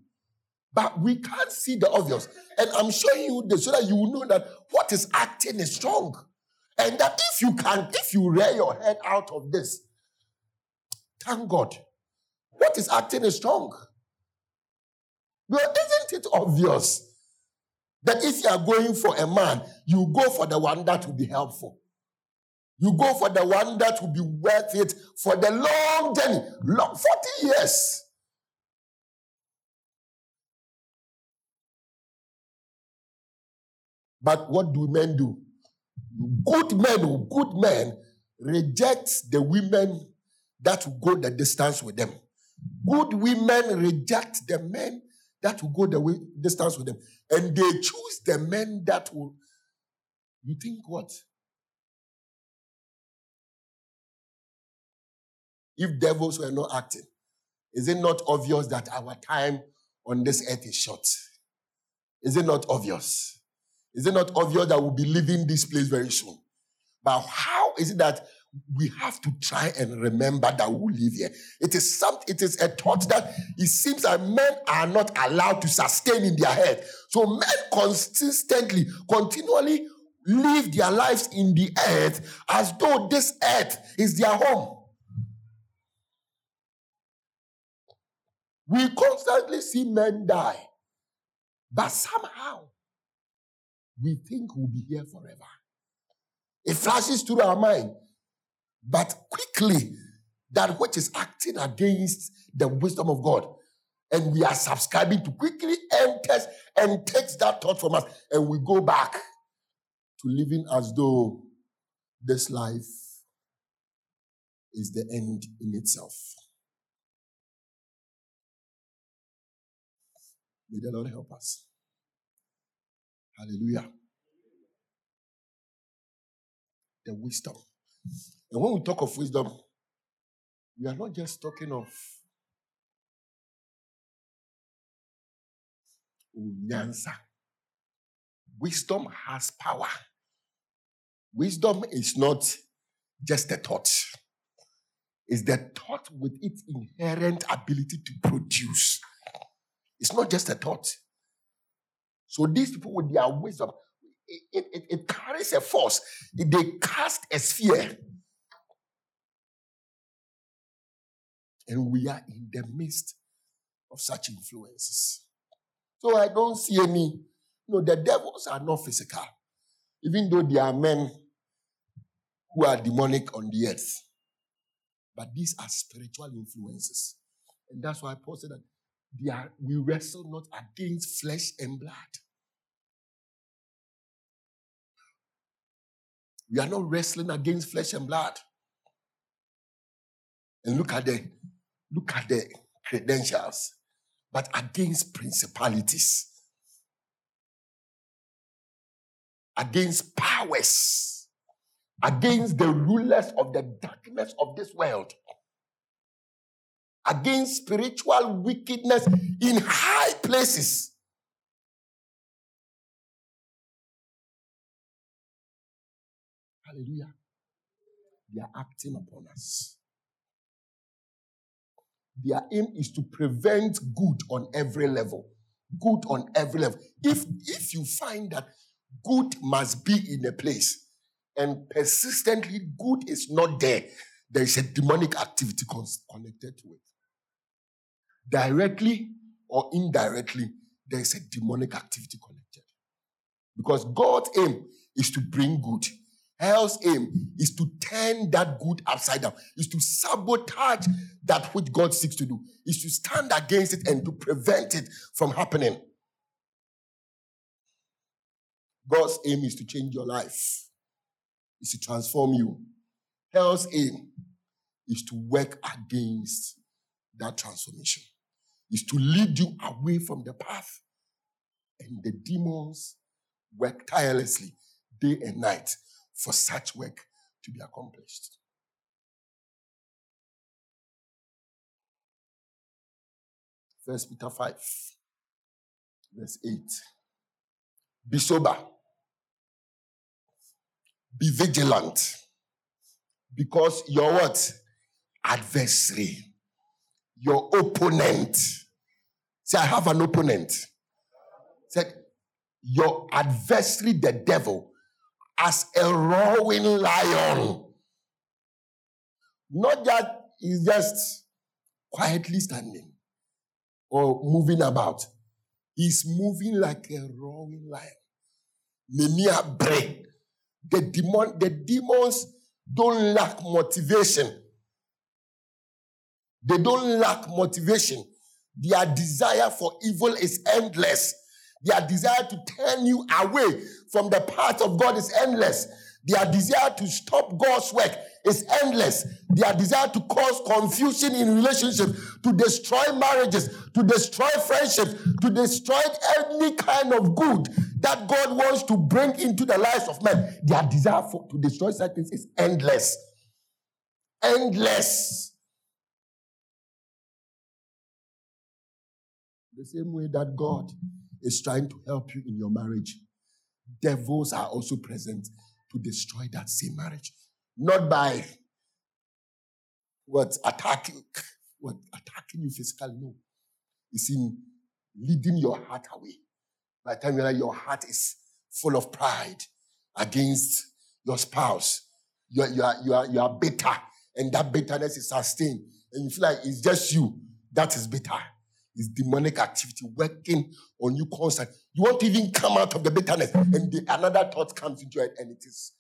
But we can't see the obvious. And I'm showing you this so that you know that what is acting is strong. And that if you can, if you rear your head out of this, thank God. What is acting is strong. Well, isn't it obvious that if you are going for a man, you go for the one that will be helpful? You go for the one that will be worth it for the long journey, long, 40 years. But what do men do? Good men, good men reject the women that will go the distance with them. Good women reject the men that will go the way, distance with them. And they choose the men that will. You think what? If devils were not acting, is it not obvious that our time on this earth is short? Is it not obvious? Is it not obvious that we'll be leaving this place very soon? But how is it that we have to try and remember that we live here? It is some, it is a thought that it seems that men are not allowed to sustain in their head. So men consistently, continually live their lives in the earth as though this earth is their home. We constantly see men die, but somehow we think we'll be here forever. It flashes through our mind. But quickly, that which is acting against the wisdom of God, and we are subscribing to quickly enters and takes that thought from us, and we go back to living as though this life is the end in itself. May the Lord help us. Hallelujah. The wisdom. And when we talk of wisdom, we are not just talking of nyansa. Wisdom has power. Wisdom is not just a thought. It's the thought with its inherent ability to produce. It's not just a thought. So these people with their wisdom, it, it, it carries a force. They cast a sphere. And we are in the midst of such influences. So I don't see any, you know, the devils are not physical, even though there are men who are demonic on the earth. But these are spiritual influences. And that's why Paul said that are, we wrestle not against flesh and blood. We are not wrestling against flesh and blood. And look at the look at the credentials, but against principalities, against powers, against the rulers of the darkness of this world against spiritual wickedness in high places. Hallelujah. They are acting upon us. Their aim is to prevent good on every level. Good on every level. If, if you find that good must be in a place and persistently good is not there, there is a demonic activity connected to it. Directly or indirectly, there is a demonic activity connected. Because God's aim is to bring good. Hell's aim is to turn that good upside down, is to sabotage that which God seeks to do, is to stand against it and to prevent it from happening. God's aim is to change your life, is to transform you. Hell's aim is to work against that transformation, is to lead you away from the path. And the demons work tirelessly day and night for such work to be accomplished. First Peter 5, verse 8. Be sober. Be vigilant. Because your what? Adversary. Your opponent. Say, I have an opponent. Said, your adversary, the devil, as a roaring lion. Not that he's just quietly standing or moving about. He's moving like a roaring lion. Nemia brain. The demon, the demons don't lack motivation. They don't lack motivation. Their desire for evil is endless. Their desire to turn you away from the path of God is endless. Their desire to stop God's work is endless. Their desire to cause confusion in relationships, to destroy marriages, to destroy friendships, to destroy any kind of good that God wants to bring into the lives of men. Their desire for, to destroy such things is endless. Endless. The same way that God is trying to help you in your marriage, devils are also present to destroy that same marriage. Not by what attacking, what attacking you physically, no. It's in leading your heart away. By the time you your heart is full of pride against your spouse, you are, you are, you are, you are bitter, and that bitterness is sustained, and you feel like it's just you that is bitter is demonic activity working on you constantly. You won't even come out of the bitterness, and the, another thought comes into it, and it is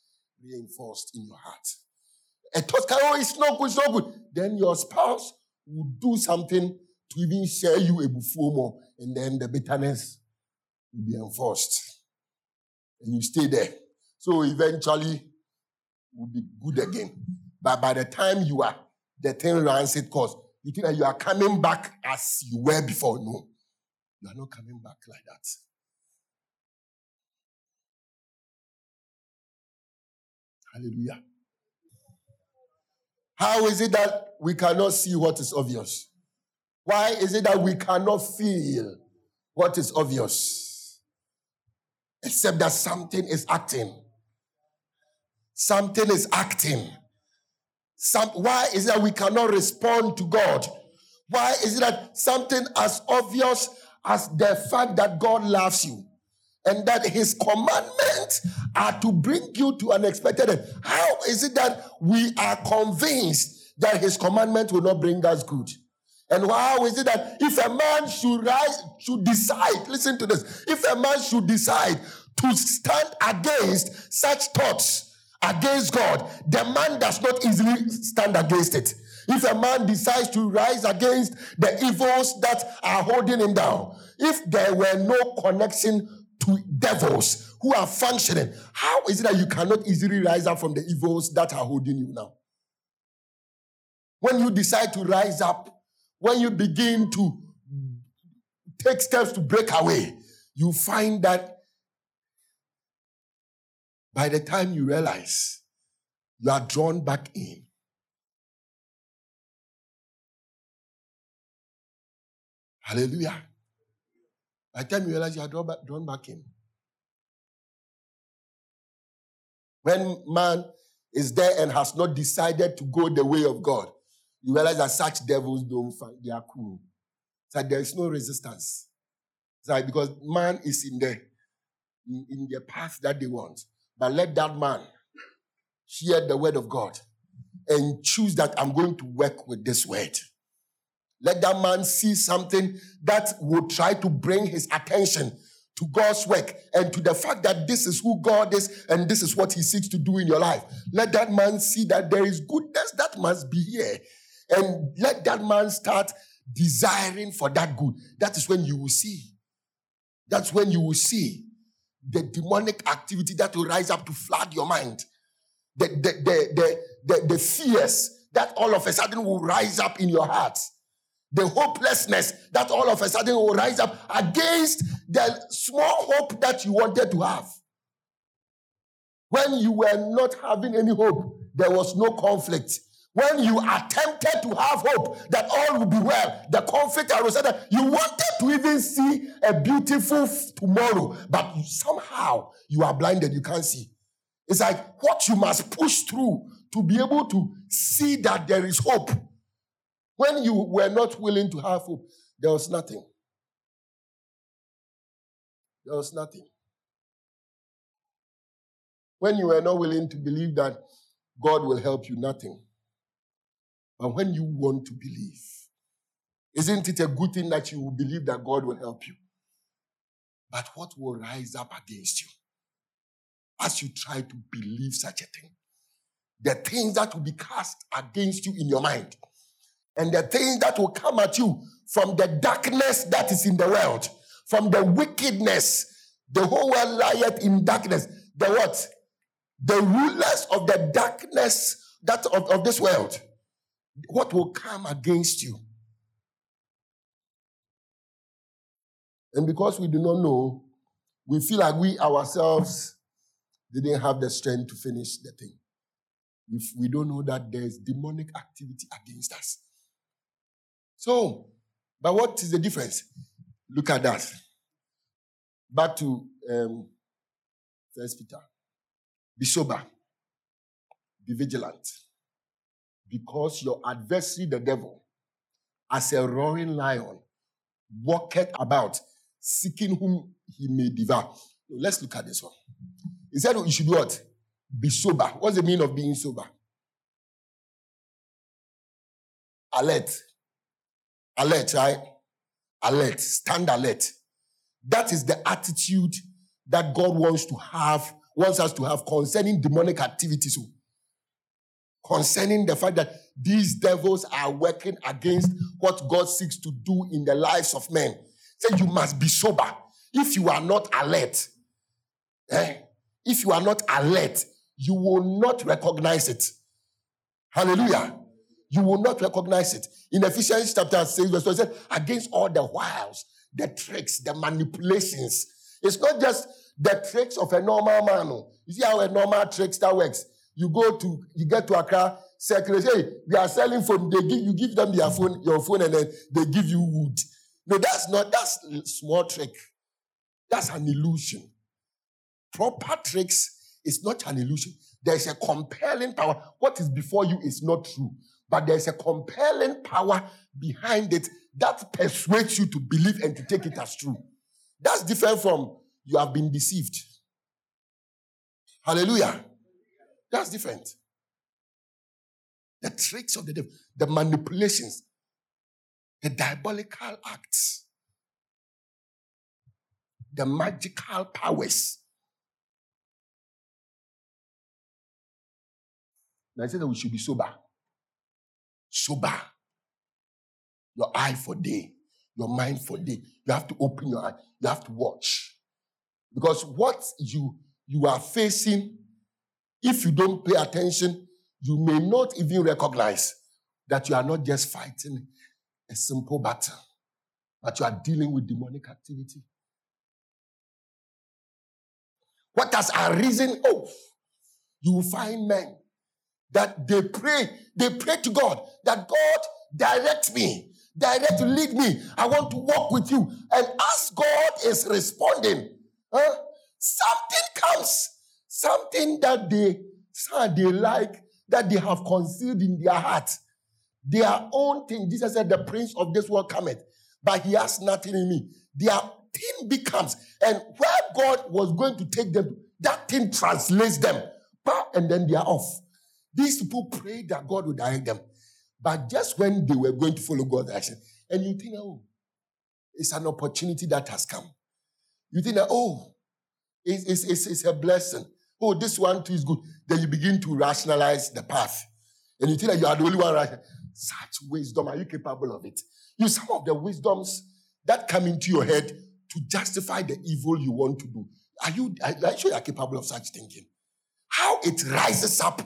reinforced in your heart. A thought comes, oh, it's not good, it's not good. Then your spouse will do something to even share you a buffo more, and then the bitterness will be enforced. And you stay there. So eventually, will be good again. But by the time you are, the thing runs its course you think that you are coming back as you were before. No, you are not coming back like that. Hallelujah. How is it that we cannot see what is obvious? Why is it that we cannot feel what is obvious? Except that something is acting. Something is acting. Some, why is that we cannot respond to God? Why is it that something as obvious as the fact that God loves you and that his commandments are to bring you to an expected end? How is it that we are convinced that his commandments will not bring us good? And how is it that if a man should rise, should decide, listen to this, if a man should decide to stand against such thoughts, against God, the man does not easily stand against it. If a man decides to rise against the evils that are holding him down, if there were no connection to devils who are functioning, how is it that you cannot easily rise up from the evils that are holding you now? When you decide to rise up, when you begin to take steps to break away, you find that by the time you realize you are drawn back in, Hallelujah. By the time you realize you are drawn back, in. When man is there and has not decided to go the way of God, you realize that such devils don't find they are cool. So there is no resistance. Like because man is in the in the path that they want. But let that man hear the word of God and choose that I'm going to work with this word. Let that man see something that will try to bring his attention to God's work and to the fact that this is who God is and this is what he seeks to do in your life. Let that man see that there is goodness that must be here. And let that man start desiring for that good. That is when you will see. That's when you will see the demonic activity that will rise up to flood your mind. The, the, the, the, the, the fears that all of a sudden will rise up in your heart the hopelessness that all of a sudden will rise up against the small hope that you wanted to have. When you were not having any hope, there was no conflict. When you attempted to have hope that all will be well, the conflict arose. That you wanted to even see a beautiful tomorrow, but somehow you are blinded, you can't see. It's like what you must push through to be able to see that there is hope. When you were not willing to have hope, there was nothing. There was nothing. When you were not willing to believe that God will help you, nothing. But when you want to believe, isn't it a good thing that you will believe that God will help you? But what will rise up against you as you try to believe such a thing? The things that will be cast against you in your mind and the things that will come at you from the darkness that is in the world, from the wickedness. The whole world lieth in darkness. The what? The rulers of the darkness that of, of this world. What will come against you? And because we do not know, we feel like we ourselves didn't have the strength to finish the thing. If we don't know that there's demonic activity against us. So, but what is the difference? Look at that. Back to um, First Peter. Be sober. Be vigilant. Because your adversary, the devil, as a roaring lion, walketh about, seeking whom he may devour. Let's look at this one. He said you should what? Be sober. What's the meaning of being sober? Alert alert, right? Alert, stand alert. That is the attitude that God wants to have, wants us to have concerning demonic activities. Concerning the fact that these devils are working against what God seeks to do in the lives of men. Say you must be sober. If you are not alert, eh? if you are not alert, you will not recognize it. Hallelujah you will not recognize it. In Ephesians chapter 6, verse 12, it said, against all the wiles, the tricks, the manipulations. It's not just the tricks of a normal man. You see how a normal trickster works. You go to, you get to Accra, circulate, hey, they are selling phone, they give, you give them their phone, your phone, and then they give you wood. No, that's not, that's small trick. That's an illusion. Proper tricks is not an illusion. There's a compelling power. What is before you is not true but there's a compelling power behind it that persuades you to believe and to take it as true. That's different from you have been deceived. Hallelujah. That's different. The tricks of the devil, the manipulations, the diabolical acts, the magical powers. I said that we should be sober sober. Your eye for day, your mind for day. You have to open your eye. You have to watch. Because what you, you are facing, if you don't pay attention, you may not even recognize that you are not just fighting a simple battle, but you are dealing with demonic activity. What has arisen? Oh, you will find men that they pray, they pray to God that God direct me, direct, lead me. I want to walk with you. And as God is responding, huh, something comes, something that they, they like, that they have concealed in their heart. Their own thing. Jesus said, The prince of this world cometh, but he has nothing in me. Their thing becomes, and where God was going to take them, that thing translates them. And then they are off. These people prayed that God would direct them. But just when they were going to follow God's action, and you think, oh, it's an opportunity that has come. You think that, oh, it's, it's, it's, it's a blessing. Oh, this one too is good. Then you begin to rationalize the path. And you think that you are the only one right. Such wisdom, are you capable of it? You some of the wisdoms that come into your head to justify the evil you want to do. Are you, are you sure you are capable of such thinking? How it rises up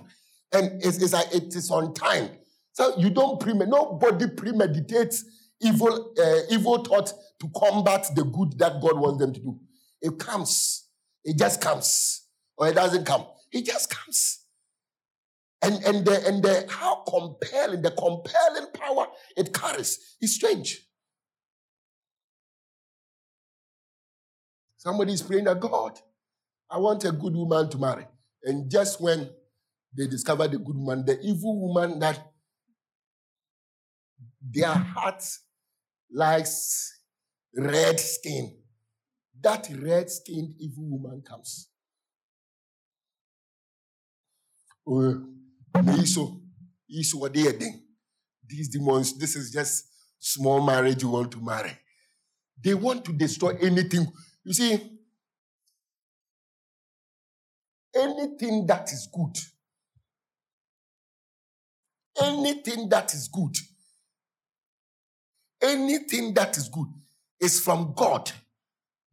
and it's, it's like it is on time. So you don't premeditate, nobody premeditates evil, uh, evil thought to combat the good that God wants them to do. It comes. It just comes. Or it doesn't come. He just comes. And, and, the, and the, how compelling, the compelling power it carries is strange. Somebody is praying that God, I want a good woman to marry. And just when they discover the good woman, the evil woman that their heart likes red skin, that red skinned evil woman comes. Oh, Iso, Iso, what they are? These demons, this is just small marriage you want to marry. They want to destroy anything you see, anything that is good, anything that is good, anything that is good is from God.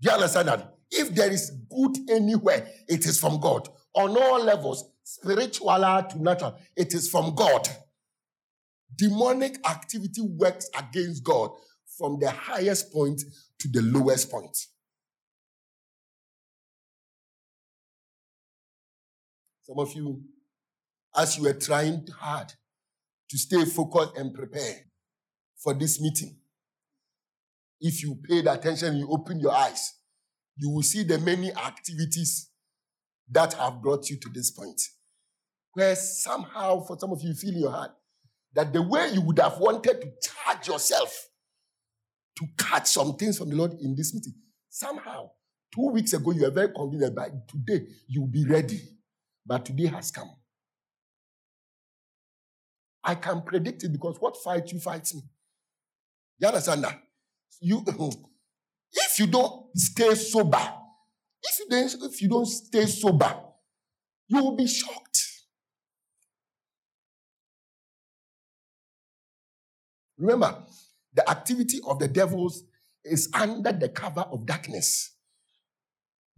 Do you understand that? If there is good anywhere, it is from God. On all levels, spiritual to natural, it is from God. Demonic activity works against God from the highest point to the lowest point. Some of you, as you were trying hard to stay focused and prepare for this meeting, if you paid attention, you open your eyes, you will see the many activities that have brought you to this point. Where somehow, for some of you, feel in your heart that the way you would have wanted to charge yourself to catch some things from the Lord in this meeting, somehow, two weeks ago, you were very convinced by today you'll be ready. But today has come. I can predict it because what fight you fight me. You understand that? You, (laughs) if you don't stay sober, if you don't, if you don't stay sober, you will be shocked. Remember, the activity of the devils is under the cover of darkness.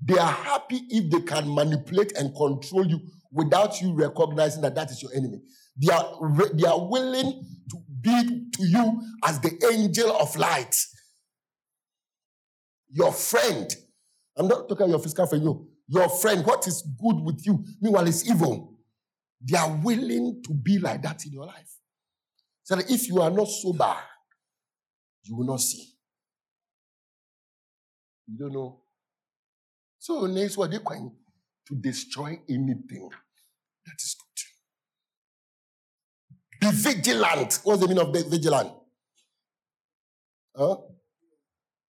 They are happy if they can manipulate and control you without you recognizing that that is your enemy. They are, they are willing to be to you as the angel of light. Your friend. I'm not talking your physical friend, you. Your friend, what is good with you, meanwhile, is evil. They are willing to be like that in your life. So that if you are not sober, you will not see. You don't know so next what they going to destroy anything that is good. Be vigilant. What's the meaning of be vigilant? Huh?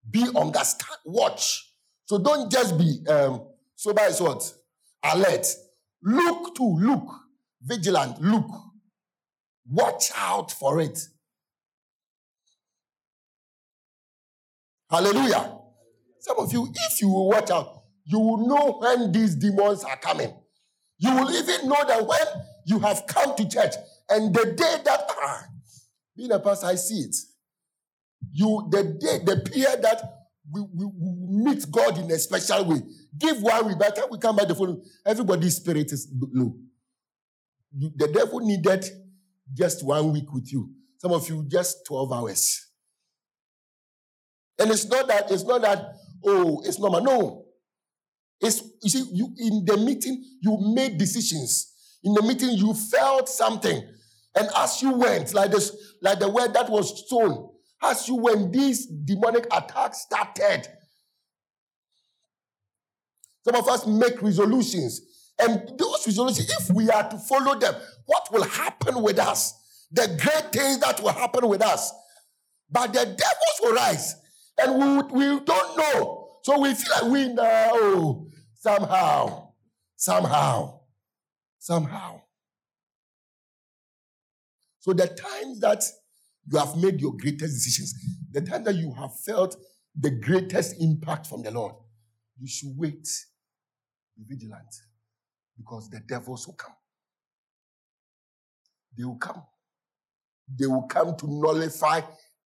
Be on the understand. Watch. So don't just be um sober is what? Alert. Look to look. Vigilant. Look. Watch out for it. Hallelujah. Some of you, if you will watch out, you will know when these demons are coming. You will even know that when you have come to church and the day that ah, being a pastor, I see it. You the day, the period that we, we, we meet God in a special way. Give one week, by time we come back the phone, everybody's spirit is low. The devil needed just one week with you. Some of you just 12 hours. And it's not that, it's not that, oh, it's normal. No. It's, you see, you in the meeting, you made decisions. In the meeting, you felt something. And as you went, like this, like the word that was sown, As you when these demonic attacks started, some of us make resolutions. And those resolutions, if we are to follow them, what will happen with us? The great things that will happen with us. But the devils will rise. And we, we don't know. So we feel like we know oh, somehow, somehow, somehow. So the times that you have made your greatest decisions, the time that you have felt the greatest impact from the Lord, you should wait. Be vigilant because the devils will come. They will come. They will come to nullify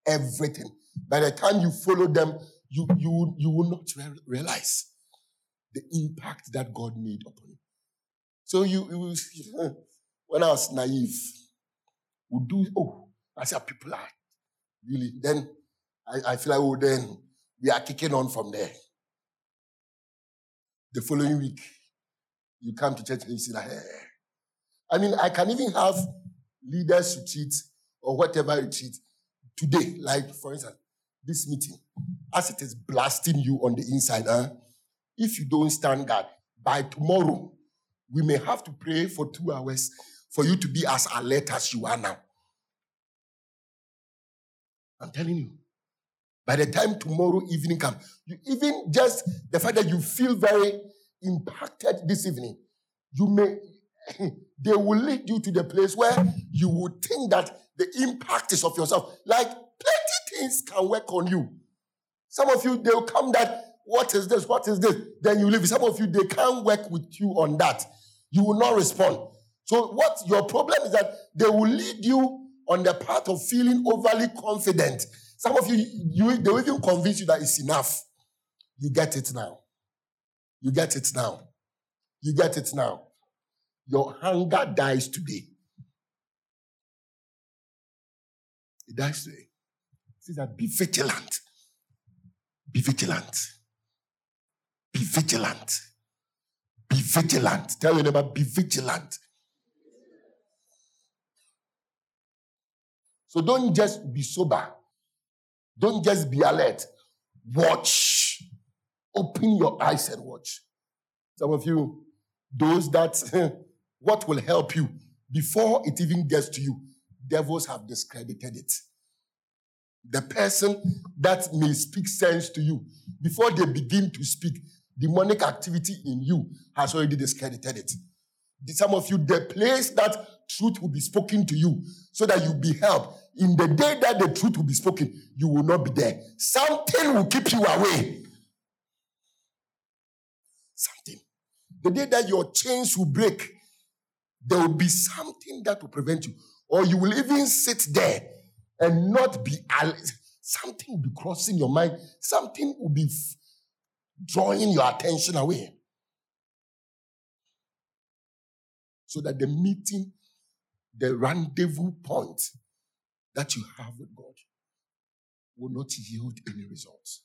everything. By the time you follow them, you, you, you will not realize the impact that God made upon you. So you, you when I was naive, would do, oh, I said, people are really, then I, I feel like, oh, then we are kicking on from there. The following week, you come to church and you see that, hey. I mean, I can even have leaders retreat or whatever retreat today, like for instance, this meeting, as it is blasting you on the inside, huh? if you don't stand guard, by tomorrow, we may have to pray for two hours for you to be as alert as you are now. I'm telling you. By the time tomorrow evening comes, you even just the fact that you feel very impacted this evening, you may (clears throat) they will lead you to the place where you would think that the impact is of yourself. Like plenty things can work on you. Some of you, they'll come that, what is this? What is this? Then you leave. Some of you, they can't work with you on that. You will not respond. So, what your problem is that they will lead you on the path of feeling overly confident. Some of you, you they will even convince you that it's enough. You get it now. You get it now. You get it now. Your hunger dies today. It dies today. See that be vigilant. Be vigilant. Be vigilant. Be vigilant. Tell your neighbor, be vigilant. So don't just be sober. Don't just be alert. Watch. Open your eyes and watch. Some of you, those that, (laughs) what will help you before it even gets to you, devils have discredited it. The person that may speak sense to you, before they begin to speak, demonic activity in you has already discredited it. Some of you, the place that truth will be spoken to you so that you be helped. In the day that the truth will be spoken, you will not be there. Something will keep you away. Something. The day that your chains will break, there will be something that will prevent you. Or you will even sit there and not be something will be crossing your mind, something will be drawing your attention away. So that the meeting the rendezvous point that you have with God will not yield any results.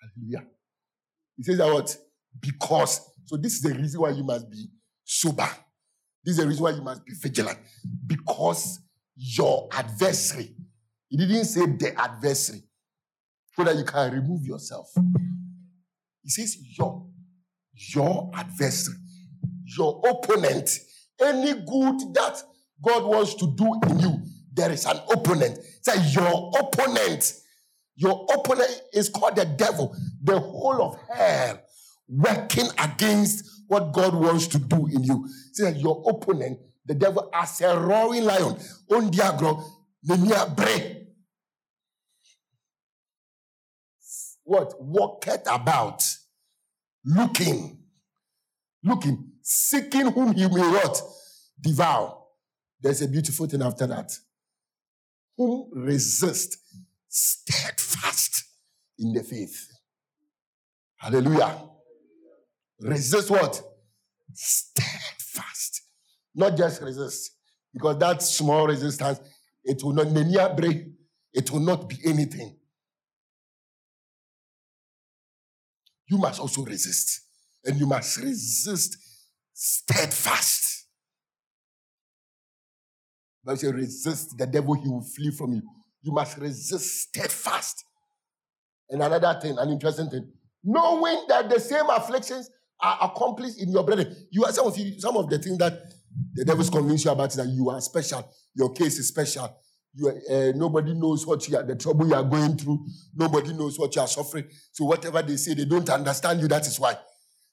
Hallelujah. He says that what? Because. So this is the reason why you must be sober. This is the reason why you must be vigilant. Because your adversary, he didn't say the adversary, so that you can remove yourself. He says your, your adversary, your opponent any good that God wants to do in you, there is an opponent. Say, your opponent, your opponent is called the devil, the whole of hell working against what God wants to do in you. Say, your opponent, the devil, as a roaring lion, on diagro, break. What? Walketh about, looking, looking seeking whom he may what? Devour. There's a beautiful thing after that. Whom resist steadfast in the faith. Hallelujah. Resist what? Steadfast. Not just resist. Because that small resistance, it will not break. It will not be anything. You must also resist. And you must resist steadfast. You say resist the devil, he will flee from you. You must resist steadfast. And another thing, an interesting thing, knowing that the same afflictions are accomplished in your brother. You are some of you, some of the things that the devil's convinced you about is that you are special. Your case is special. You are, uh, nobody knows what you are, the trouble you are going through. Nobody knows what you are suffering. So whatever they say, they don't understand you. That is why.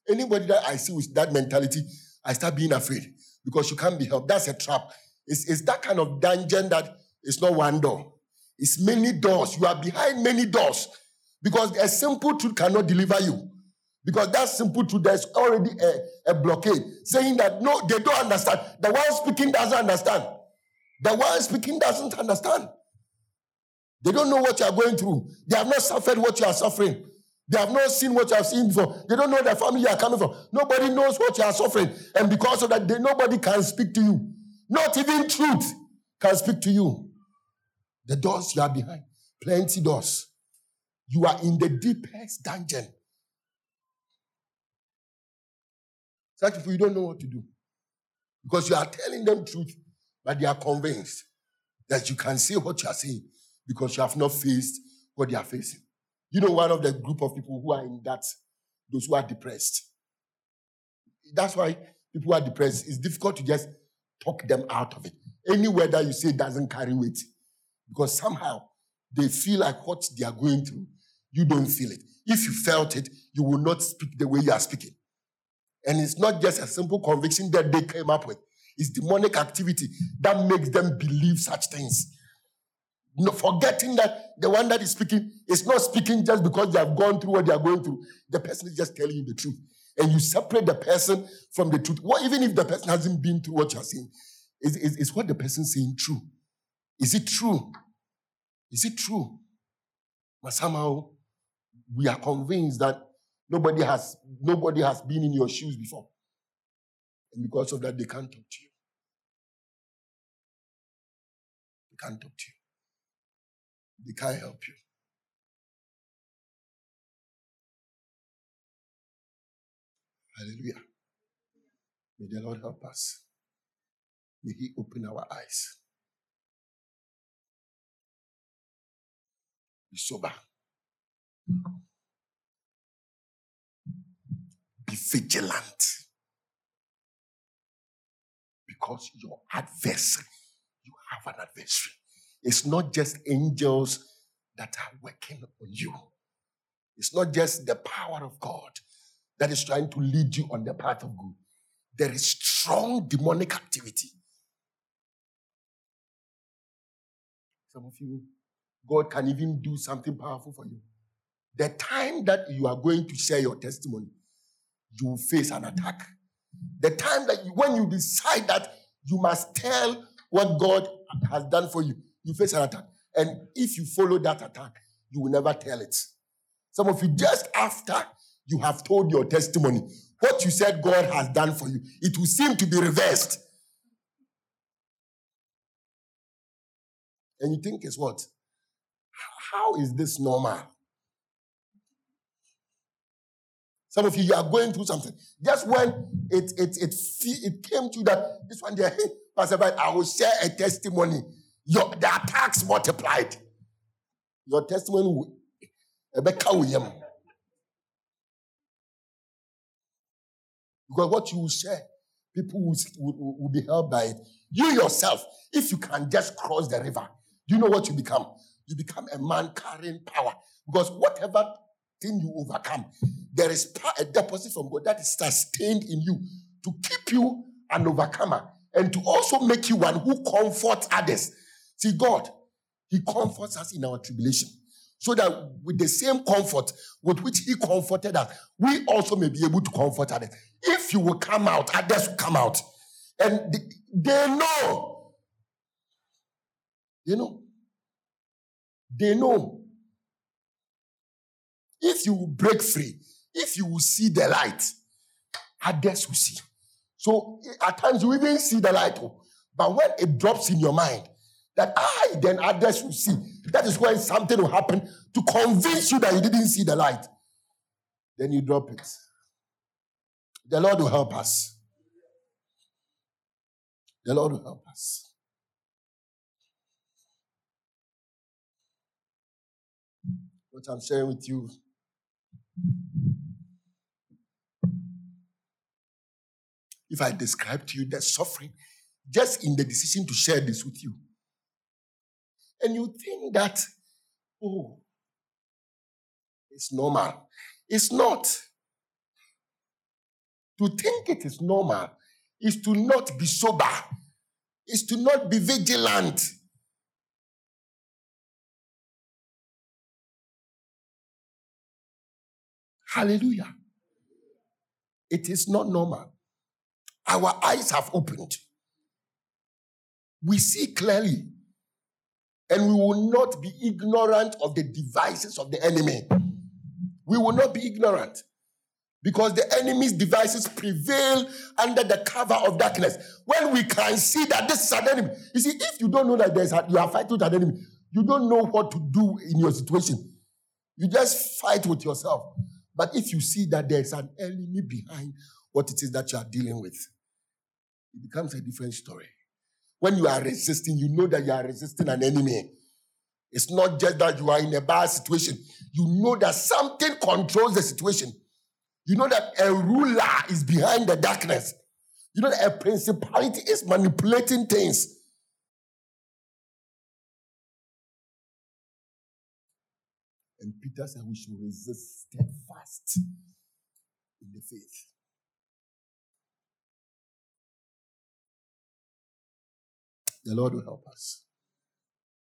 Anybody that I see with that mentality, I start being afraid because you can't be helped. That's a trap. It's, it's that kind of dungeon that it's not one door. It's many doors. You are behind many doors because a simple truth cannot deliver you. Because that simple truth, there's already a, a blockade saying that no, they don't understand. The one speaking doesn't understand. The one speaking doesn't understand. They don't know what you are going through. They have not suffered what you are suffering. They have not seen what you have seen before. They don't know the family you are coming from. Nobody knows what you are suffering. And because of that, they, nobody can speak to you. Not even truth can speak to you. The doors you are behind, plenty doors. You are in the deepest dungeon. Such people, you don't know what to do. Because you are telling them truth, but they are convinced that you can say what you are saying because you have not faced what they are facing. You know, one of the group of people who are in that, those who are depressed. That's why people are depressed, it's difficult to just talk them out of it. Any that you say doesn't carry weight because somehow they feel like what they are going through, you don't feel it. If you felt it, you will not speak the way you are speaking. And it's not just a simple conviction that they came up with. It's demonic activity that makes them believe such things. No, forgetting that the one that is speaking is not speaking just because they have gone through what they are going through. The person is just telling you the truth. And you separate the person from the truth. What even if the person hasn't been through what you're saying? Is, is, is what the person saying true? Is it true? Is it true? But somehow we are convinced that nobody has nobody has been in your shoes before. And because of that, they can't talk to you. They can't talk to you. They can't help you. Hallelujah. May the Lord help us. May He open our eyes. Be sober. Be vigilant. Because your adversary, you have an adversary. It's not just angels that are working on you. It's not just the power of God that is trying to lead you on the path of good. There is strong demonic activity. Some of you, God can even do something powerful for you. The time that you are going to share your testimony, you will face an attack. The time that you, when you decide that you must tell what God has done for you, you face an attack. And if you follow that attack, you will never tell it. Some of you, just after you have told your testimony, what you said God has done for you, it will seem to be reversed. And you think it's what? How is this normal? Some of you, you are going through something. Just when it it it, it came to that, this one there, hey, Pastor, I will share a testimony your, the attacks multiplied. Your testimony will because what you will share, people will, will, will, be helped by it. You yourself, if you can just cross the river, do you know what you become? You become a man carrying power. Because whatever thing you overcome, there is a deposit from God that is sustained in you to keep you an overcomer and to also make you one who comforts others. See, God, He comforts us in our tribulation so that with the same comfort with which He comforted us, we also may be able to comfort others. If you will come out, others will come out. And they know. You know. They know. If you break free, if you will see the light, others will see. So at times you even see the light, oh. but when it drops in your mind that I, then others will see. That is when something will happen to convince you that you didn't see the light. Then you drop it. The Lord will help us. The Lord will help us. What I'm sharing with you if I describe to you the suffering just in the decision to share this with you, and you think that, oh, it's normal. It's not. To think it is normal is to not be sober, is to not be vigilant. Hallelujah. It is not normal. Our eyes have opened. We see clearly. And we will not be ignorant of the devices of the enemy. We will not be ignorant because the enemy's devices prevail under the cover of darkness. When we can see that this is an enemy, you see, if you don't know that there's a, you are fighting with an enemy, you don't know what to do in your situation. You just fight with yourself. But if you see that there's an enemy behind what it is that you are dealing with, it becomes a different story. When you are resisting, you know that you are resisting an enemy. It's not just that you are in a bad situation. You know that something controls the situation. You know that a ruler is behind the darkness. You know that a principality is manipulating things. And Peter said we should resist steadfast in the faith. The Lord will help us.